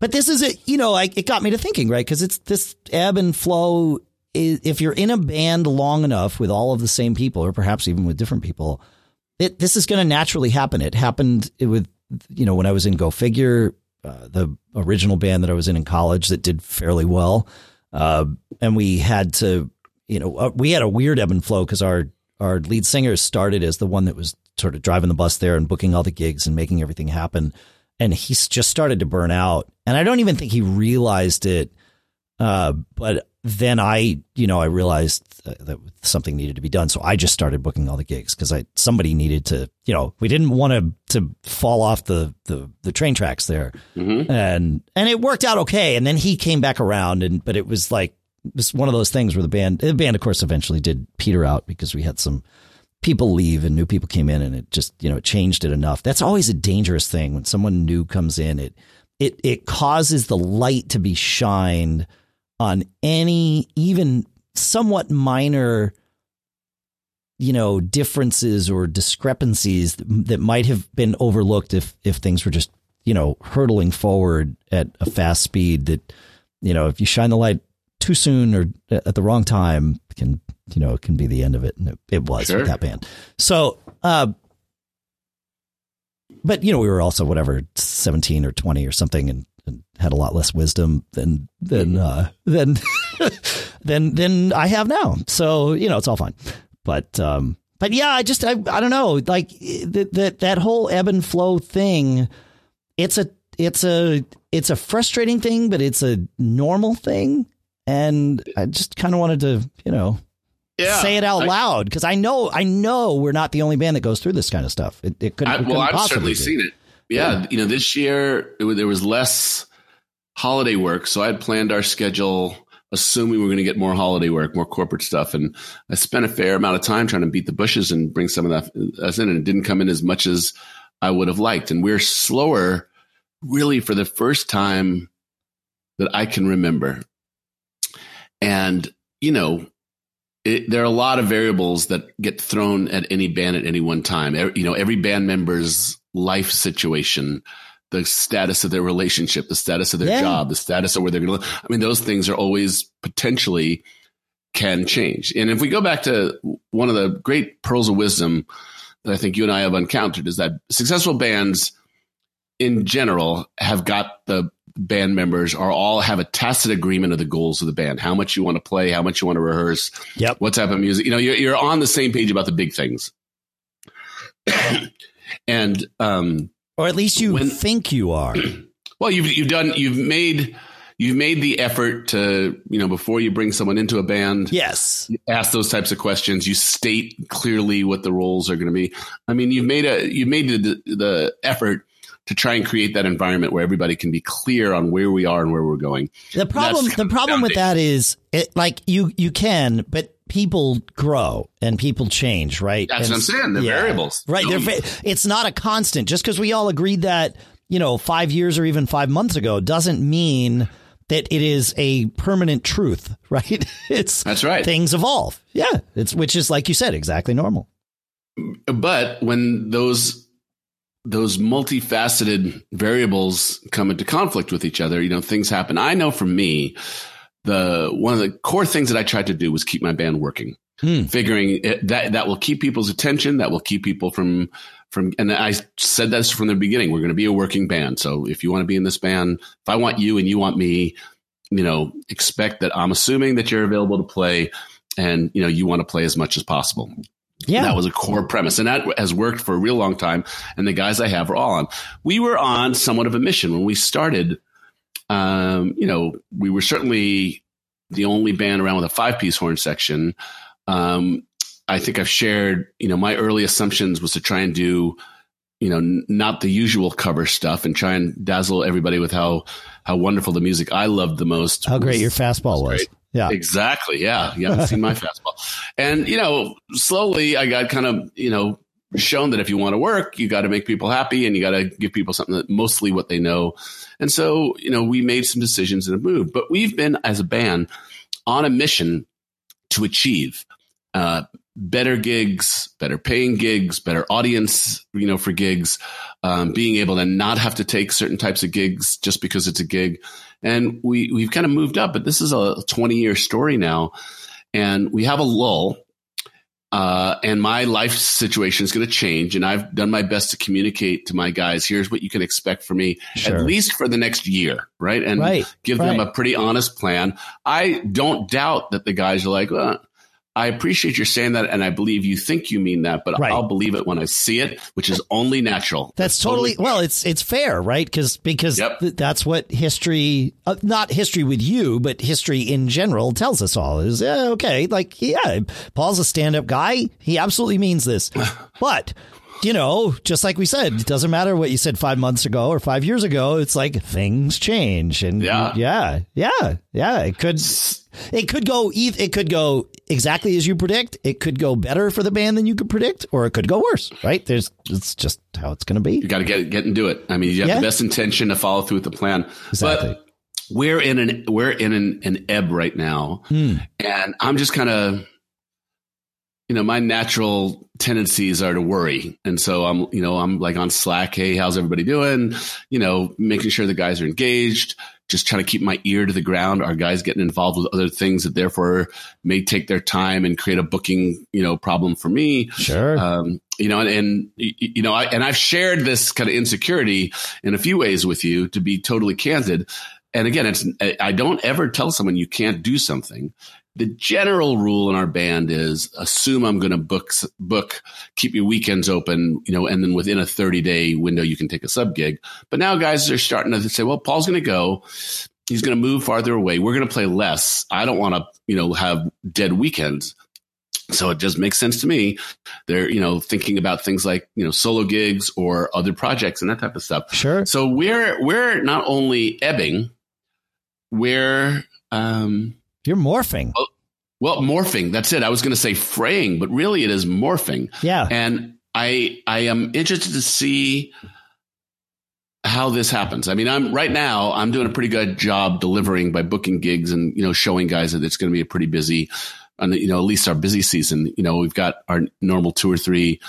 but this is it, you know, I, it got me to thinking, right? Because it's this ebb and flow. If you're in a band long enough with all of the same people, or perhaps even with different people, it, this is going to naturally happen. It happened it with, you know, when I was in Go Figure, uh, the original band that I was in in college that did fairly well. Uh, and we had to, you know, uh, we had a weird ebb and flow because our, our lead singer started as the one that was sort of driving the bus there and booking all the gigs and making everything happen and he's just started to burn out. And I don't even think he realized it. Uh, but then I, you know, I realized that something needed to be done. So I just started booking all the gigs because I somebody needed to, you know, we didn't want to to fall off the the, the train tracks there, mm-hmm. and and it worked out okay. And then he came back around, and but it was like it was one of those things where the band the band of course eventually did peter out because we had some people leave and new people came in and it just, you know, it changed it enough. That's always a dangerous thing when someone new comes in. It it it causes the light to be shined on any even somewhat minor you know differences or discrepancies that might have been overlooked if if things were just you know hurtling forward at a fast speed that you know if you shine the light too soon or at the wrong time can you know, it can be the end of it. And it, it was sure. with that band. So, uh, but you know, we were also whatever 17 or 20 or something and, and had a lot less wisdom than, than, uh, than, than, than I have now. So, you know, it's all fine. But, um, but yeah, I just, I, I don't know, like that, that, that whole ebb and flow thing, it's a, it's a, it's a frustrating thing, but it's a normal thing and I just kind of wanted to, you know, Yeah. say it out I- loud because I know, I know we're not the only band that goes through this kind of stuff. It, it couldn't. I, it well, couldn't I've certainly be. seen it. Yeah, Yeah. you know, this year it, there was less holiday work, so I had planned our schedule assuming we were going to get more holiday work, more corporate stuff, and I spent a fair amount of time trying to beat the bushes and bring some of that us in, and it didn't come in as much as I would have liked. And we're slower, really, for the first time that I can remember. And you know, it, there are a lot of variables that get thrown at any band at any one time. You know, every band member's life situation, the status of their relationship, the status of their Yeah. job, the status of where they're going to live. I mean, those things are always potentially can change. And if we go back to one of the great pearls of wisdom that I think you and I have encountered is that successful bands in general have got the band members are all have a tacit agreement of the goals of the band, how much you want to play, how much you want to rehearse, Yep. what type of music. You know, you're, you're on the same page about the big things. and, um, Or at least you When- think you are. well, you've, you've done, you've made, you've made the effort to, you know, before you bring someone into a band, yes. ask those types of questions. You state clearly what the roles are going to be. I mean, you've made a, you've made the, the effort to try and create that environment where everybody can be clear on where we are and where we're going. The problem, the problem with that is, it like you, you can, but people grow and people change, right? That's And what I'm saying. The yeah. variables. right? They're, va- it's not a constant. Just because we all agreed that, you know, five years or even five months ago doesn't mean that it is a permanent truth, right? It's That's right. things evolve. Yeah, it's which is like you said, exactly normal. but when those those multifaceted variables come into conflict with each other, you know, things happen. I know for me, the one of the core things that I tried to do was keep my band working, Hmm. figuring it, that that will keep people's attention, that will keep people from from. And I said this from the beginning: we're going to be a working band. So if you want to be in this band, if I want you and you want me, you know, expect that I'm assuming that you're available to play, and you know, you want to play as much as possible. Yeah, That was a core premise. And that has worked for a real long time. And the guys I have are all on. We were on somewhat of a mission when we started. Um, you know, we were certainly the only band around with a five piece horn section. Um, I think I've shared, you know, my early assumptions was to try and do, you know, n- not the usual cover stuff and try and dazzle everybody with how, how wonderful the music I loved the most. how great your fastball was. Yeah, Exactly. Yeah. You haven't seen my fastball. And, you know, slowly I got kind of, you know, shown that if you want to work, you got to make people happy and you got to give people something that mostly what they know. And so, you know, we made some decisions and have moved, but we've been as a band on a mission to achieve, uh, better gigs, better paying gigs, better audience, you know, for gigs, um, being able to not have to take certain types of gigs just because it's a gig. And we, we've kind of moved up, but this is a 20 year story now. And we have a lull. Uh, and my life situation is going to change. And I've done my best to communicate to my guys, here's what you can expect from me, Sure. at least for the next year. Right. And right. give them a pretty honest plan. I don't doubt that the guys are like, well, I appreciate you saying that, and I believe you think you mean that, but Right. I'll believe it when I see it, which is only natural. That's totally well. It's it's fair, right? Because because Yep. th- that's what history, uh, not history with you, but history in general tells us all is yeah, okay. Like yeah, Paul's a stand up guy. He absolutely means this, but. You know, just like we said, it doesn't matter what you said five months ago or five years ago. It's like things change, and Yeah. yeah, yeah, yeah. It could, it could go, it could go exactly as you predict. It could go better for the band than you could predict, or it could go worse. Right? There's, it's just how it's going to be. You got to get get and do it. I mean, you have Yeah. the best intention to follow through with the plan, Exactly. but we're in an we're in an, an ebb right now, Hmm. and I'm just kind of, you know, my natural tendencies are to worry, and so I'm, you know, I'm like on Slack. Hey, how's everybody doing? You know, making sure the guys are engaged. Just trying to keep my ear to the ground. Are guys getting involved with other things that therefore may take their time and create a booking, you know, problem for me? Sure. um, you know, and, and you know, I, and I've shared this kind of insecurity in a few ways with you to be totally candid. And again, it's I don't ever tell someone you can't do something. The general rule in our band is assume I'm going to book book, keep your weekends open, you know, and then within a 30 day window you can take a sub gig. But now guys are starting to say, well, Paul's going to go. he's going to move farther away. We're going to play less. I don't want to, you know, have dead weekends. So it just makes sense to me. They're, you know, thinking about things like, you know, solo gigs or other projects and that type of stuff. Sure. So we're we're not only ebbing, we're um you're morphing. Oh, well, morphing. That's it. I was going to say fraying, but really it is morphing. Yeah. And I I am interested to see how this happens. I mean, I'm right now. I'm doing a pretty good job delivering by booking gigs and you know showing guys that it's going to be a pretty busy, and you know at least our busy season. You know, we've got our normal two or three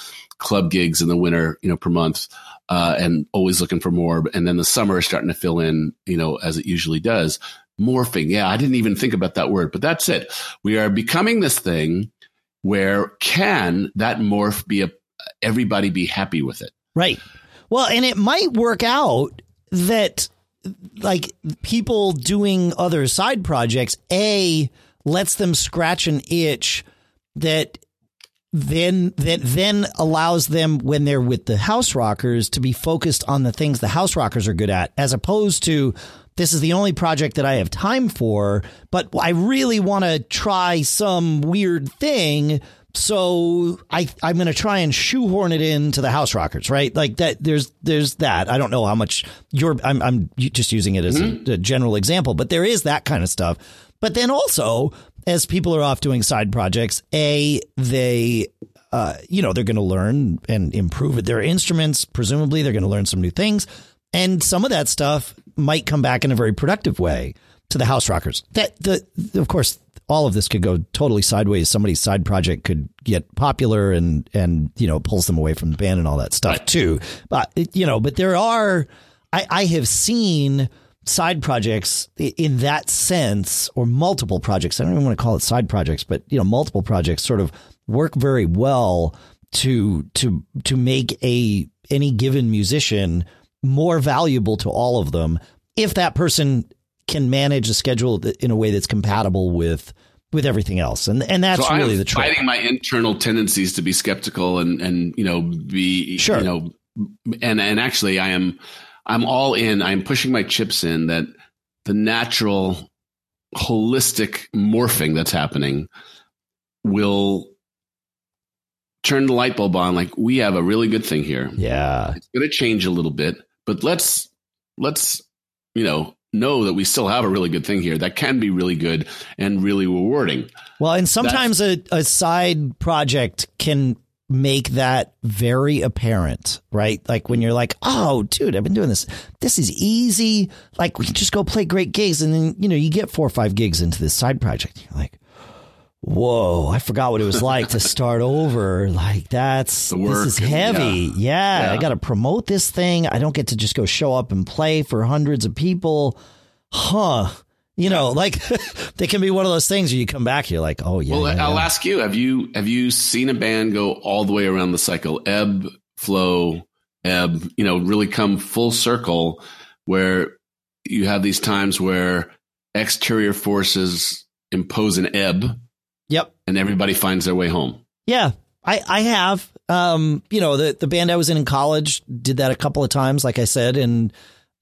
club gigs in the winter, you know, per month, uh, and always looking for more. And then the summer is starting to fill in, you know, as it usually does. Morphing, yeah, I didn't even think about that word, but that's it. We are becoming this thing where can that morph be a everybody be happy with it? Right. Well, and it might work out that like people doing other side projects, A lets them scratch an itch that then that then allows them when they're with the house rockers to be focused on the things the house rockers are good at as opposed to this is the only project that I have time for but I really want to try some weird thing so I I'm going to try and shoehorn it into the house rockers, right? Like that. There's there's that. I don't know how much you're. I'm I'm just using it as mm-hmm. a, a general example, but there is that kind of stuff. But then also, as people are off doing side projects, a they uh, you know, they're going to learn and improve their instruments. Presumably, they're going to learn some new things, and some of that stuff might come back in a very productive way to the house rockers. That the of course all of this could go totally sideways. Somebody's side project could get popular and and you know pulls them away from the band and all that stuff too. But you know, but there are I, I have seen side projects in that sense or multiple projects. I don't even want to call it side projects, but you know, multiple projects sort of work very well to to to make a any given musician more valuable to all of them if that person can manage a schedule in a way that's compatible with with everything else, and and that's so really the trick. Fighting my internal tendencies to be skeptical and and you know be sure. you know and and actually I am I'm all in. I'm pushing my chips in that the natural holistic morphing that's happening will turn the light bulb on like we have a really good thing here. Yeah. It's going to change a little bit, but let's let's you know know that we still have a really good thing here that can be really good and really rewarding. Well, and sometimes a, a side project can make that very apparent, right? Like when you're like, oh, dude, I've been doing this. This is easy. Like we can just go play great gigs. And then, you know, you get four or five gigs into this side project. You're like, whoa, I forgot what it was like to start over. Like that's this is heavy. yeah, yeah, I got to promote this thing. I don't get to just go show up and play for hundreds of people. Huh. You know, like they can be one of those things where you come back, you're like, oh yeah. Well, yeah, I'll yeah. ask you: Have you have you seen a band go all the way around the cycle, ebb, flow, ebb? You know, really come full circle, where you have these times where exterior forces impose an ebb, Yep. And everybody finds their way home. Yeah. I, I have. Um, you know, the, the band I was in in college did that a couple of times, like I said, and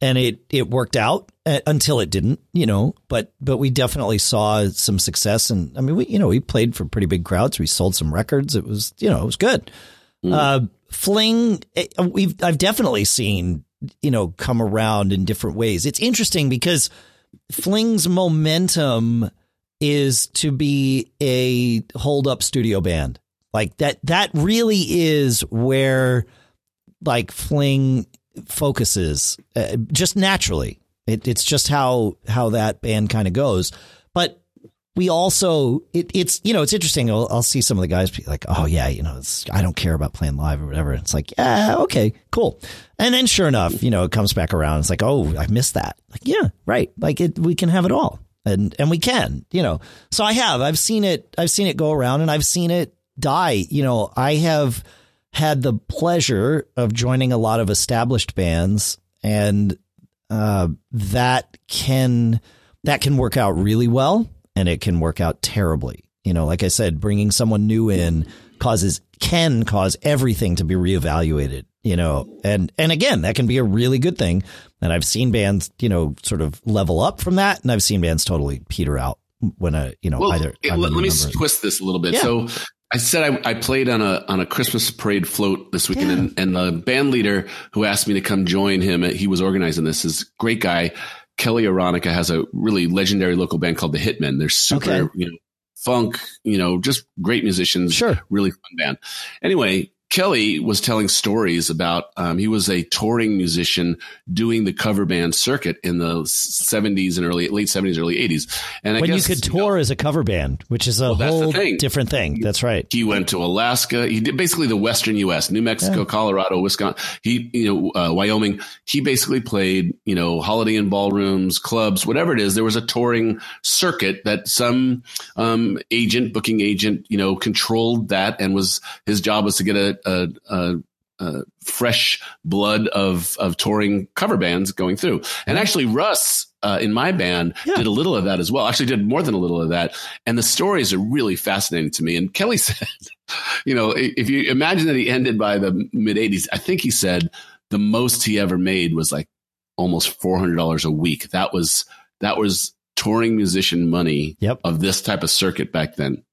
and it it worked out uh, until it didn't, you know. But but we definitely saw some success, and I mean, we you know we played for pretty big crowds. We sold some records. It was you know it was good. Mm. Uh, Fling, eh, we've I've definitely seen you know come around in different ways. It's interesting because Fling's momentum is to be a hold up studio band. Like that that really is where like Fling focuses uh, just naturally. It, it's just how how that band kind of goes. But we also it, it's you know it's interesting. I'll, I'll, see some of the guys be like, oh yeah, you know, I don't care about playing live or whatever. It's like, yeah, okay, cool. And then sure enough, you know, it comes back around. It's like, oh, I missed that. Like, yeah, right. Like it, we can have it all and and we can, you know. So I have, I've seen it, I've seen it go around, and I've seen it die. You know, I have had the pleasure of joining a lot of established bands, and uh, that can that can work out really well, and it can work out terribly. You know, like I said, bringing someone new in causes can cause everything to be reevaluated. You know, and and again, that can be a really good thing. And I've seen bands, you know, sort of level up from that, and I've seen bands totally peter out when a you know well, either. It, let, me twist this a little bit. Yeah. So I said I, I, played on a on a Christmas parade float this weekend, yeah. and, and, the band leader who asked me to come join him, he was organizing this. Is great guy. Kelly Aronica has a really legendary local band called the Hitmen. They're super, okay. you know, funk, you know, just great musicians. Sure, really fun band. Anyway, Kelly was telling stories about um, he was a touring musician doing the cover band circuit in the 70s and early late 70s early 80s and I when guess, you could tour you know, as a cover band which is a well, whole thing. different thing. That's right. he went to Alaska. He did basically the western US New Mexico yeah. Colorado Wisconsin he you know uh, Wyoming. He basically played you know Holiday Inn ballrooms clubs whatever it is. There was a touring circuit that some um, agent booking agent you know controlled that and was his job was to get a a, a, fresh blood of of touring cover bands going through. And actually, Russ uh, in my band yeah. did a little of that as well. Actually, did more than a little of that. And the stories are really fascinating to me. And Kelly said, you know, if you imagine that he ended by the mid '80s, I think he said the most he ever made was like almost four hundred dollars a week. That was that was touring musician money yep. of this type of circuit back then.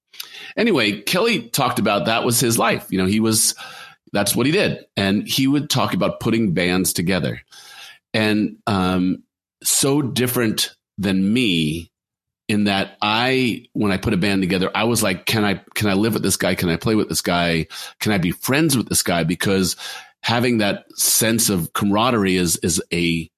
Anyway, Kelly talked about that was his life. You know, he was, that's what he did. And he would talk about putting bands together. And um, so different than me in that I, when I put a band together, I was like, can I, can I live with this guy? Can I play with this guy? Can I be friends with this guy? Because having that sense of camaraderie is, is a,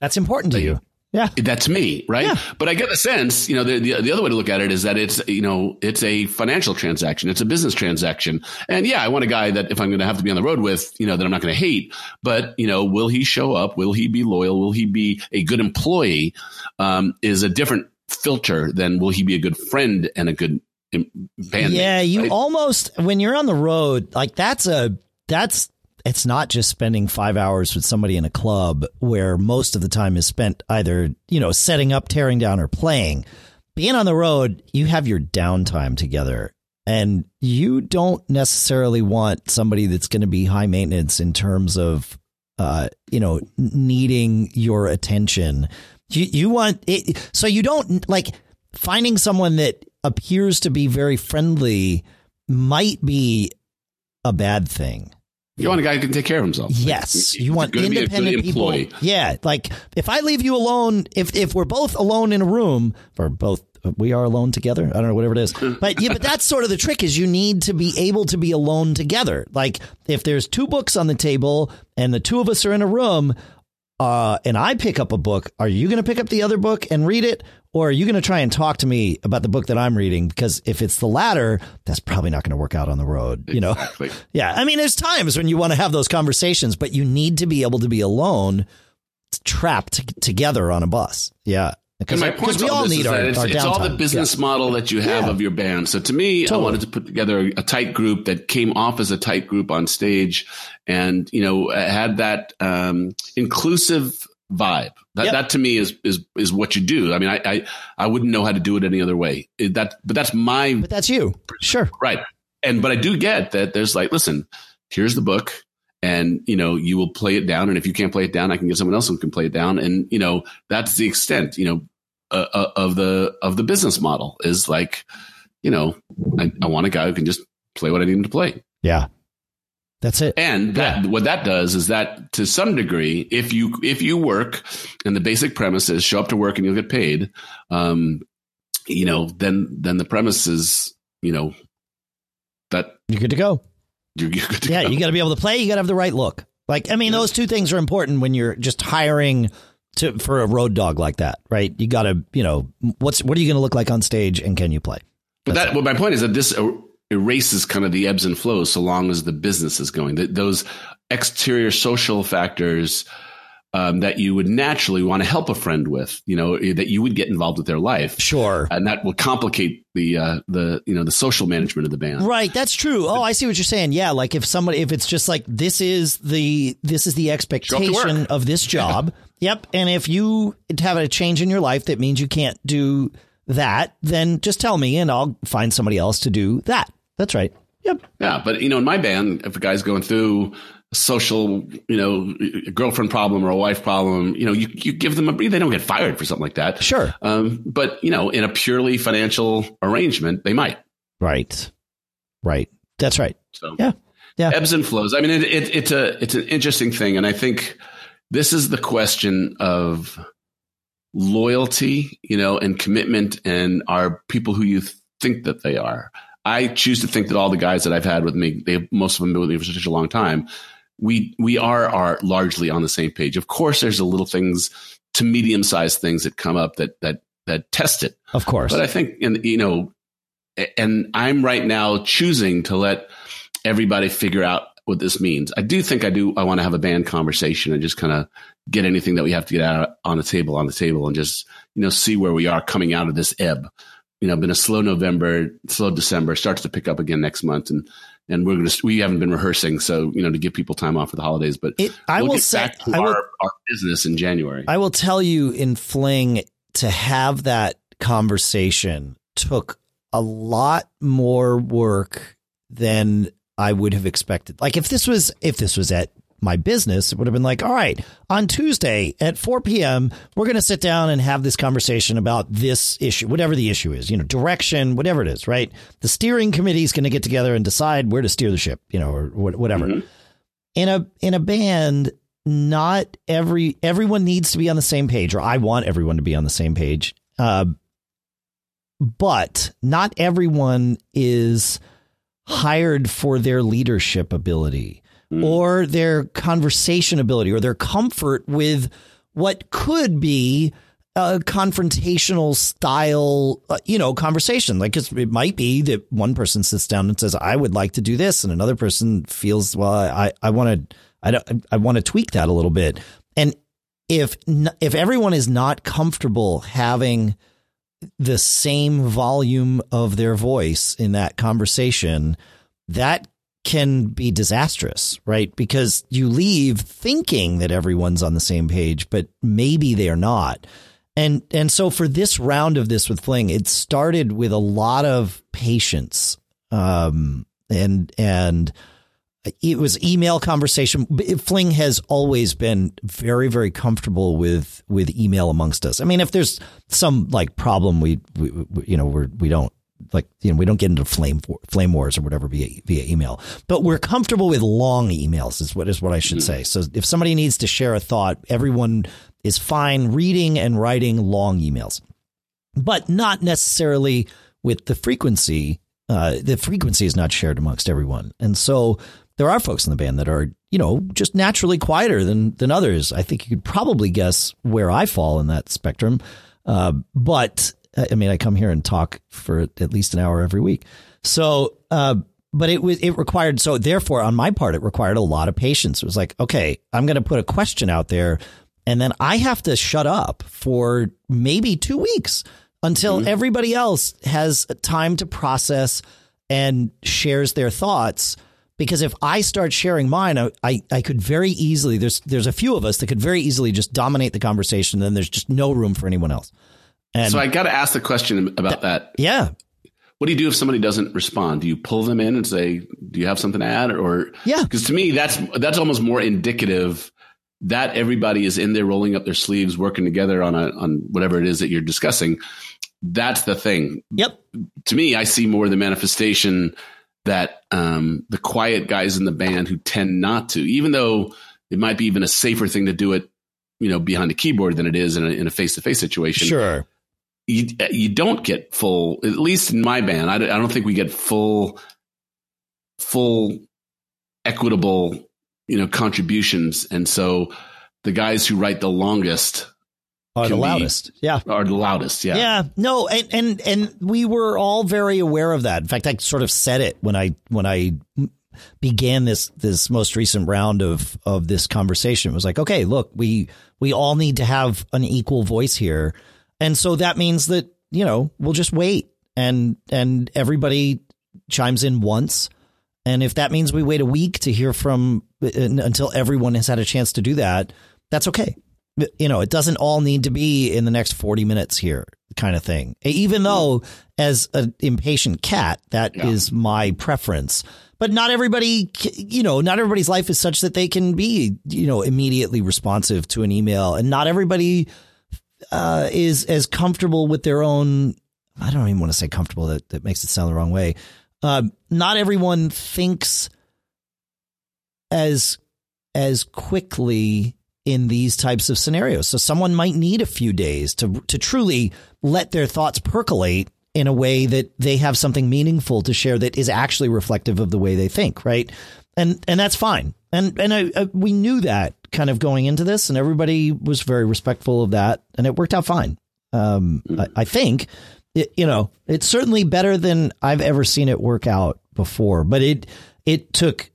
that's important to you. Yeah. That's me, right? Yeah. But I get the sense, you know, the, the, the other way to look at it is that it's, you know, it's a financial transaction. It's a business transaction. And yeah, I want a guy that if I'm going to have to be on the road with, you know, that I'm not going to hate, but, you know, will he show up? Will he be loyal? Will he be a good employee? Um, is a different filter than will he be a good friend and a good band? Yeah. You right? almost, when you're on the road, like that's a, that's it's not just spending five hours with somebody in a club where most of the time is spent either, you know, setting up, tearing down, or playing. Being on the road, you have your downtime together. And you don't necessarily want somebody that's going to be high maintenance in terms of, uh, you know, needing your attention. You, you want it. So you don't like finding someone that appears to be very friendly might be a bad thing you want a guy who can take care of himself. Yes, like, you want independent people. Yeah, like if I leave you alone, if if we're both alone in a room, or both we are alone together. I don't know, whatever it is. But yeah, but that's sort of the trick is you need to be able to be alone together. Like if there's two books on the table and the two of us are in a room, uh, and I pick up a book, are you going to pick up the other book and read it? Or are you going to try and talk to me about the book that I'm reading? Because if it's the latter, that's probably not going to work out on the road. You know? Yeah. I mean, there's times when you want to have those conversations, but you need to be able to be alone, trapped together on a bus. Yeah. Because my point we all need our, it's, our it's all the business yeah. model that you have yeah. of your band. So to me, totally. I wanted to put together a tight group that came off as a tight group on stage, and you know had that um, inclusive vibe. That yep. that to me is is is what you do. I mean, I, I I wouldn't know how to do it any other way. That but that's my but that's you. Sure, right. And but I do get that there's like, listen, here's the book and you know you will play it down and if you can't play it down i can get someone else who can play it down and you know that's the extent you know uh, uh, of the of the business model is like, you know, I, I want a guy who can just play what I need him to play. Yeah. That's it. And that yeah. what that does is that to some degree, if you if you work and the basic premise is show up to work and you'll get paid, um, you know, then then the premise is, you know, that you're good to go. You're, you're good to yeah, go. you got to be able to play. You got to have the right look. Like, I mean, those two things are important when you're just hiring to for a road dog like that, right? You got to, you know, what's what are you going to look like on stage, and can you play? But that, well, my point is that this erases kind of the ebbs and flows, so long as the business is going. That those exterior social factors um, that you would naturally want to help a friend with, you know, that you would get involved with their life. Sure. And that will complicate the, uh, the, you know, the social management of the band. Right. That's true. Oh, I see what you're saying. Yeah. Like if somebody, if it's just like, this is the, this is the expectation of this job. yep. And if you have a change in your life that means you can't do that, then just tell me and I'll find somebody else to do that. That's right. Yep. Yeah. But, you know, in my band, if a guy's going through, a social, you know, a girlfriend problem or a wife problem, you know, you, you give them a. They don't get fired for something like that. Sure. Um, but you know, in a purely financial arrangement, they might. Right. Right. That's right. So yeah, yeah. Ebbs and flows. I mean, it, it, it's a it's an interesting thing, and I think this is the question of loyalty, you know, and commitment, and are people who you think that they are. I choose to think that all the guys that I've had with me, they most of them been with me for such a long time. We we are are largely on the same page. Of course, there's a little things to medium sized things that come up that that that test it. Of course, but I think and you know, and I'm right now choosing to let everybody figure out what this means. I do think I do. I want to have a band conversation and just kind of get anything that we have to get out on the table on the table and just you know see where we are coming out of this ebb you know, been a slow November, slow December, starts to pick up again next month. And, and we're going to, we haven't been rehearsing. So, you know, to give people time off for the holidays, but it, I we'll will say, I will, our, our business in January. I will tell you in Fling to have that conversation took a lot more work than I would have expected. Like if this was, if this was at my business, it would have been like, all right, on Tuesday at 4 p.m., we're going to sit down and have this conversation about this issue, whatever the issue is, you know, direction, whatever it is, right? The steering committee is going to get together and decide where to steer the ship, you know, or whatever. Mm-hmm. In a in a band, not every everyone needs to be on the same page, or I want everyone to be on the same page. Uh, but not everyone is hired for their leadership ability mm. or their conversation ability or their comfort with what could be a confrontational style, uh, you know, conversation. Like it might be that one person sits down and says, "I would like to do this," and another person feels, "Well, I I want to I I want to tweak that a little bit." And if if everyone is not comfortable having the same volume of their voice in that conversation, that can be disastrous, right? Because you leave thinking that everyone's on the same page, but maybe they are not. And and so for this round of this with Fling, it started with a lot of patience. Um and and it was email conversation. Fling has always been very, very comfortable with with email amongst us. I mean, if there's some like problem, we, we you know we're we don't like you know we don't get into flame flame wars or whatever via via email but we're comfortable with long emails is what is what I should mm-hmm. say. So if somebody needs to share a thought everyone is fine reading and writing long emails but not necessarily with the frequency uh, the frequency is not shared amongst everyone. And so there are folks in the band that are you know just naturally quieter than than others. I think you could probably guess where I fall in that spectrum. Uh, but I mean, I come here and talk for at least an hour every week. So, uh, but it was, it required, so therefore on my part, it required a lot of patience. It was like, okay, I'm going to put a question out there and then I have to shut up for maybe two weeks until mm-hmm. everybody else has time to process and shares their thoughts. Because if I start sharing mine, I, I could very easily, there's, there's a few of us that could very easily just dominate the conversation. And then there's just no room for anyone else. And so I got to ask the question about that. Yeah. What do you do if somebody doesn't respond? Do you pull them in and say, "Do you have something to add?" Or yeah, because to me that's that's almost more indicative that everybody is in there rolling up their sleeves, working together on a on whatever it is that you're discussing. That's the thing. Yep. To me, I see more the manifestation that um, the quiet guys in the band who tend not to, even though it might be even a safer thing to do it, you know, behind a keyboard than it is in a face to face situation. Sure you you don't get full. At least in my band, I, I don't think we get full full equitable you know contributions, and so the guys who write the longest are the loudest. Be, yeah. Are the loudest. Yeah. Yeah. No, and, and and we were all very aware of that. In fact, I sort of said it when I when I began this this most recent round of of this conversation. It was like, okay, look, we we all need to have an equal voice here. And so that means that, you know, we'll just wait and and everybody chimes in once. And if that means we wait a week to hear from until everyone has had a chance to do that, that's okay. You know, it doesn't all need to be in the next 40 minutes here kind of thing. Even though as an impatient cat, that yeah. is my preference. but not everybody, you know, not everybody's life is such that they can be, you know, immediately responsive to an email, and not everybody uh, is as comfortable with their own. I don't even want to say comfortable. That that makes it sound the wrong way. Uh, not everyone thinks as as quickly in these types of scenarios. So someone might need a few days to to truly let their thoughts percolate in a way that they have something meaningful to share that is actually reflective of the way they think, right? And and that's fine. And and I, I, we knew that kind of going into this, and everybody was very respectful of that, and it worked out fine. Um, I, I think, it, you know, it's certainly better than I've ever seen it work out before. But it it took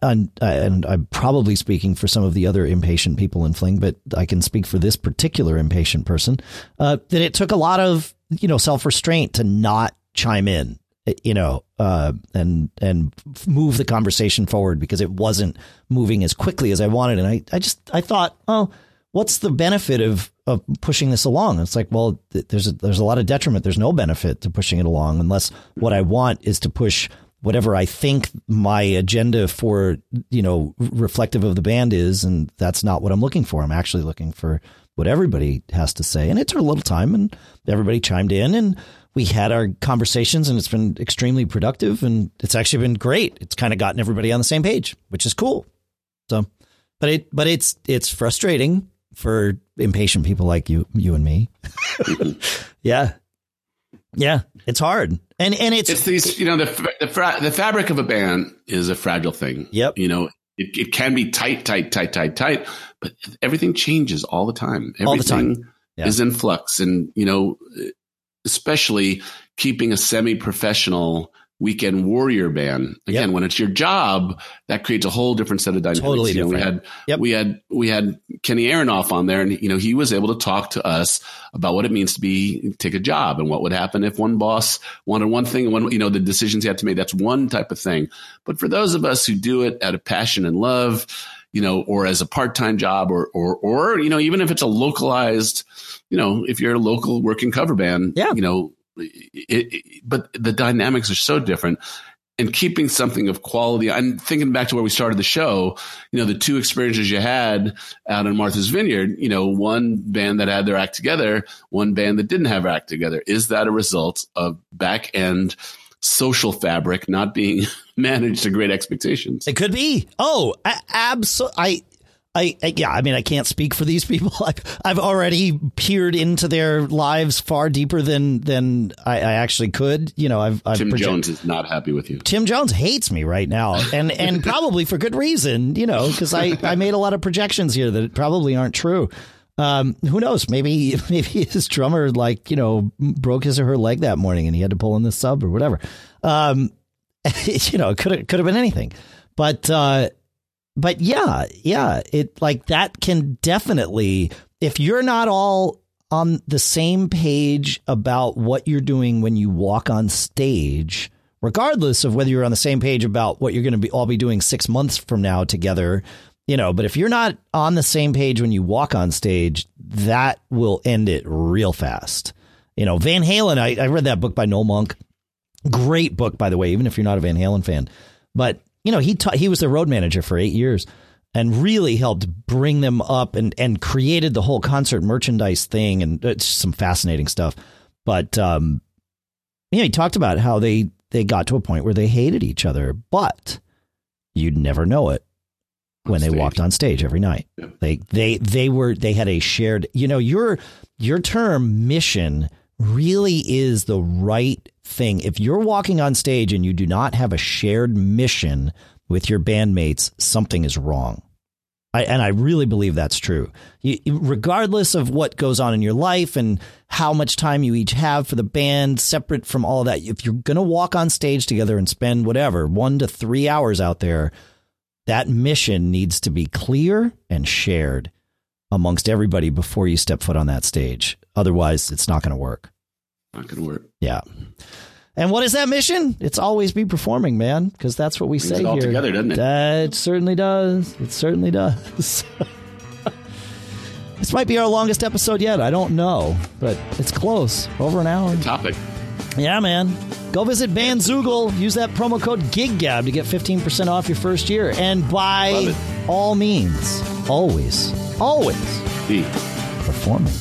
and, and I'm probably speaking for some of the other impatient people in Fling, but I can speak for this particular impatient person. Uh, that it took a lot of you know self restraint to not chime in, you know, uh, and and move the conversation forward because it wasn't moving as quickly as I wanted. And I I just I thought, oh, what's the benefit of of pushing this along? It's like, well, there's a, there's a lot of detriment. There's no benefit to pushing it along unless what I want is to push whatever I think my agenda for, you know, reflective of the band is. And that's not what I'm looking for. I'm actually looking for what everybody has to say. And it took a little time and everybody chimed in and we had our conversations and it's been extremely productive and it's actually been great. It's kind of gotten everybody on the same page, which is cool. So, but it, but it's, it's frustrating for impatient people like you, you and me. yeah. Yeah. It's hard. And and it's it's these you know the the, fra- the fabric of a band is a fragile thing. Yep. You know it, it can be tight, tight, tight, tight, tight, but everything changes all the time. Everything all the time. Yeah. is in flux, and you know, especially keeping a semi-professional weekend warrior band. Again, yep. when it's your job, that creates a whole different set of dynamics. Totally you know, we had yep. we had we had Kenny Aronoff on there, and you know he was able to talk to us about what it means to be take a job and what would happen if one boss wanted one thing and one you know the decisions he had to make. That's one type of thing. But for those of us who do it out of passion and love, you know, or as a part time job, or or or you know, even if it's a localized, you know, if you're a local working cover band, yeah. you know, it, it, but the dynamics are so different and keeping something of quality. I'm thinking back to where we started the show, you know, the two experiences you had out in Martha's Vineyard, you know, one band that had their act together, one band that didn't have act together. Is that a result of back end social fabric not being managed to great expectations? It could be. Oh, absolutely. I, I, I, yeah, I mean, I can't speak for these people. I've, I've already peered into their lives far deeper than than I, I actually could. You know, I've, I've Tim project- Jones is not happy with you. Tim Jones hates me right now, and and probably for good reason. You know, because I I made a lot of projections here that probably aren't true. Um, who knows? Maybe maybe his drummer like you know broke his or her leg that morning, and he had to pull in the sub or whatever. Um, you know, it could have could have been anything, but. uh but yeah, yeah, it like that can definitely if you're not all on the same page about what you're doing when you walk on stage, regardless of whether you're on the same page about what you're going to be all be doing 6 months from now together, you know, but if you're not on the same page when you walk on stage, that will end it real fast. You know, Van Halen, I, I read that book by Noel Monk. Great book, by the way, even if you're not a Van Halen fan. But you know, he ta- he was the road manager for eight years and really helped bring them up and, and created the whole concert merchandise thing. And it's some fascinating stuff. But, um, you know, he talked about how they, they got to a point where they hated each other, but you'd never know it when they walked on stage every night. Yeah. They, they, they were, they had a shared, you know, your, your term mission really is the right thing. If you're walking on stage and you do not have a shared mission with your bandmates, something is wrong. I, and I really believe that's true. You, regardless of what goes on in your life and how much time you each have for the band, separate from all that, if you're going to walk on stage together and spend whatever, one to three hours out there, that mission needs to be clear and shared amongst everybody before you step foot on that stage. Otherwise, it's not going to work. Not going to work. Yeah. And what is that mission? It's always be performing, man, because that's what we Brings say it all here. together, doesn't it? That certainly does. It certainly does. this might be our longest episode yet. I don't know, but it's close. Over an hour. Good topic. Yeah, man. Go visit Bandzoogle. Use that promo code GigGab to get 15% off your first year. And by all means, always, always Be performing.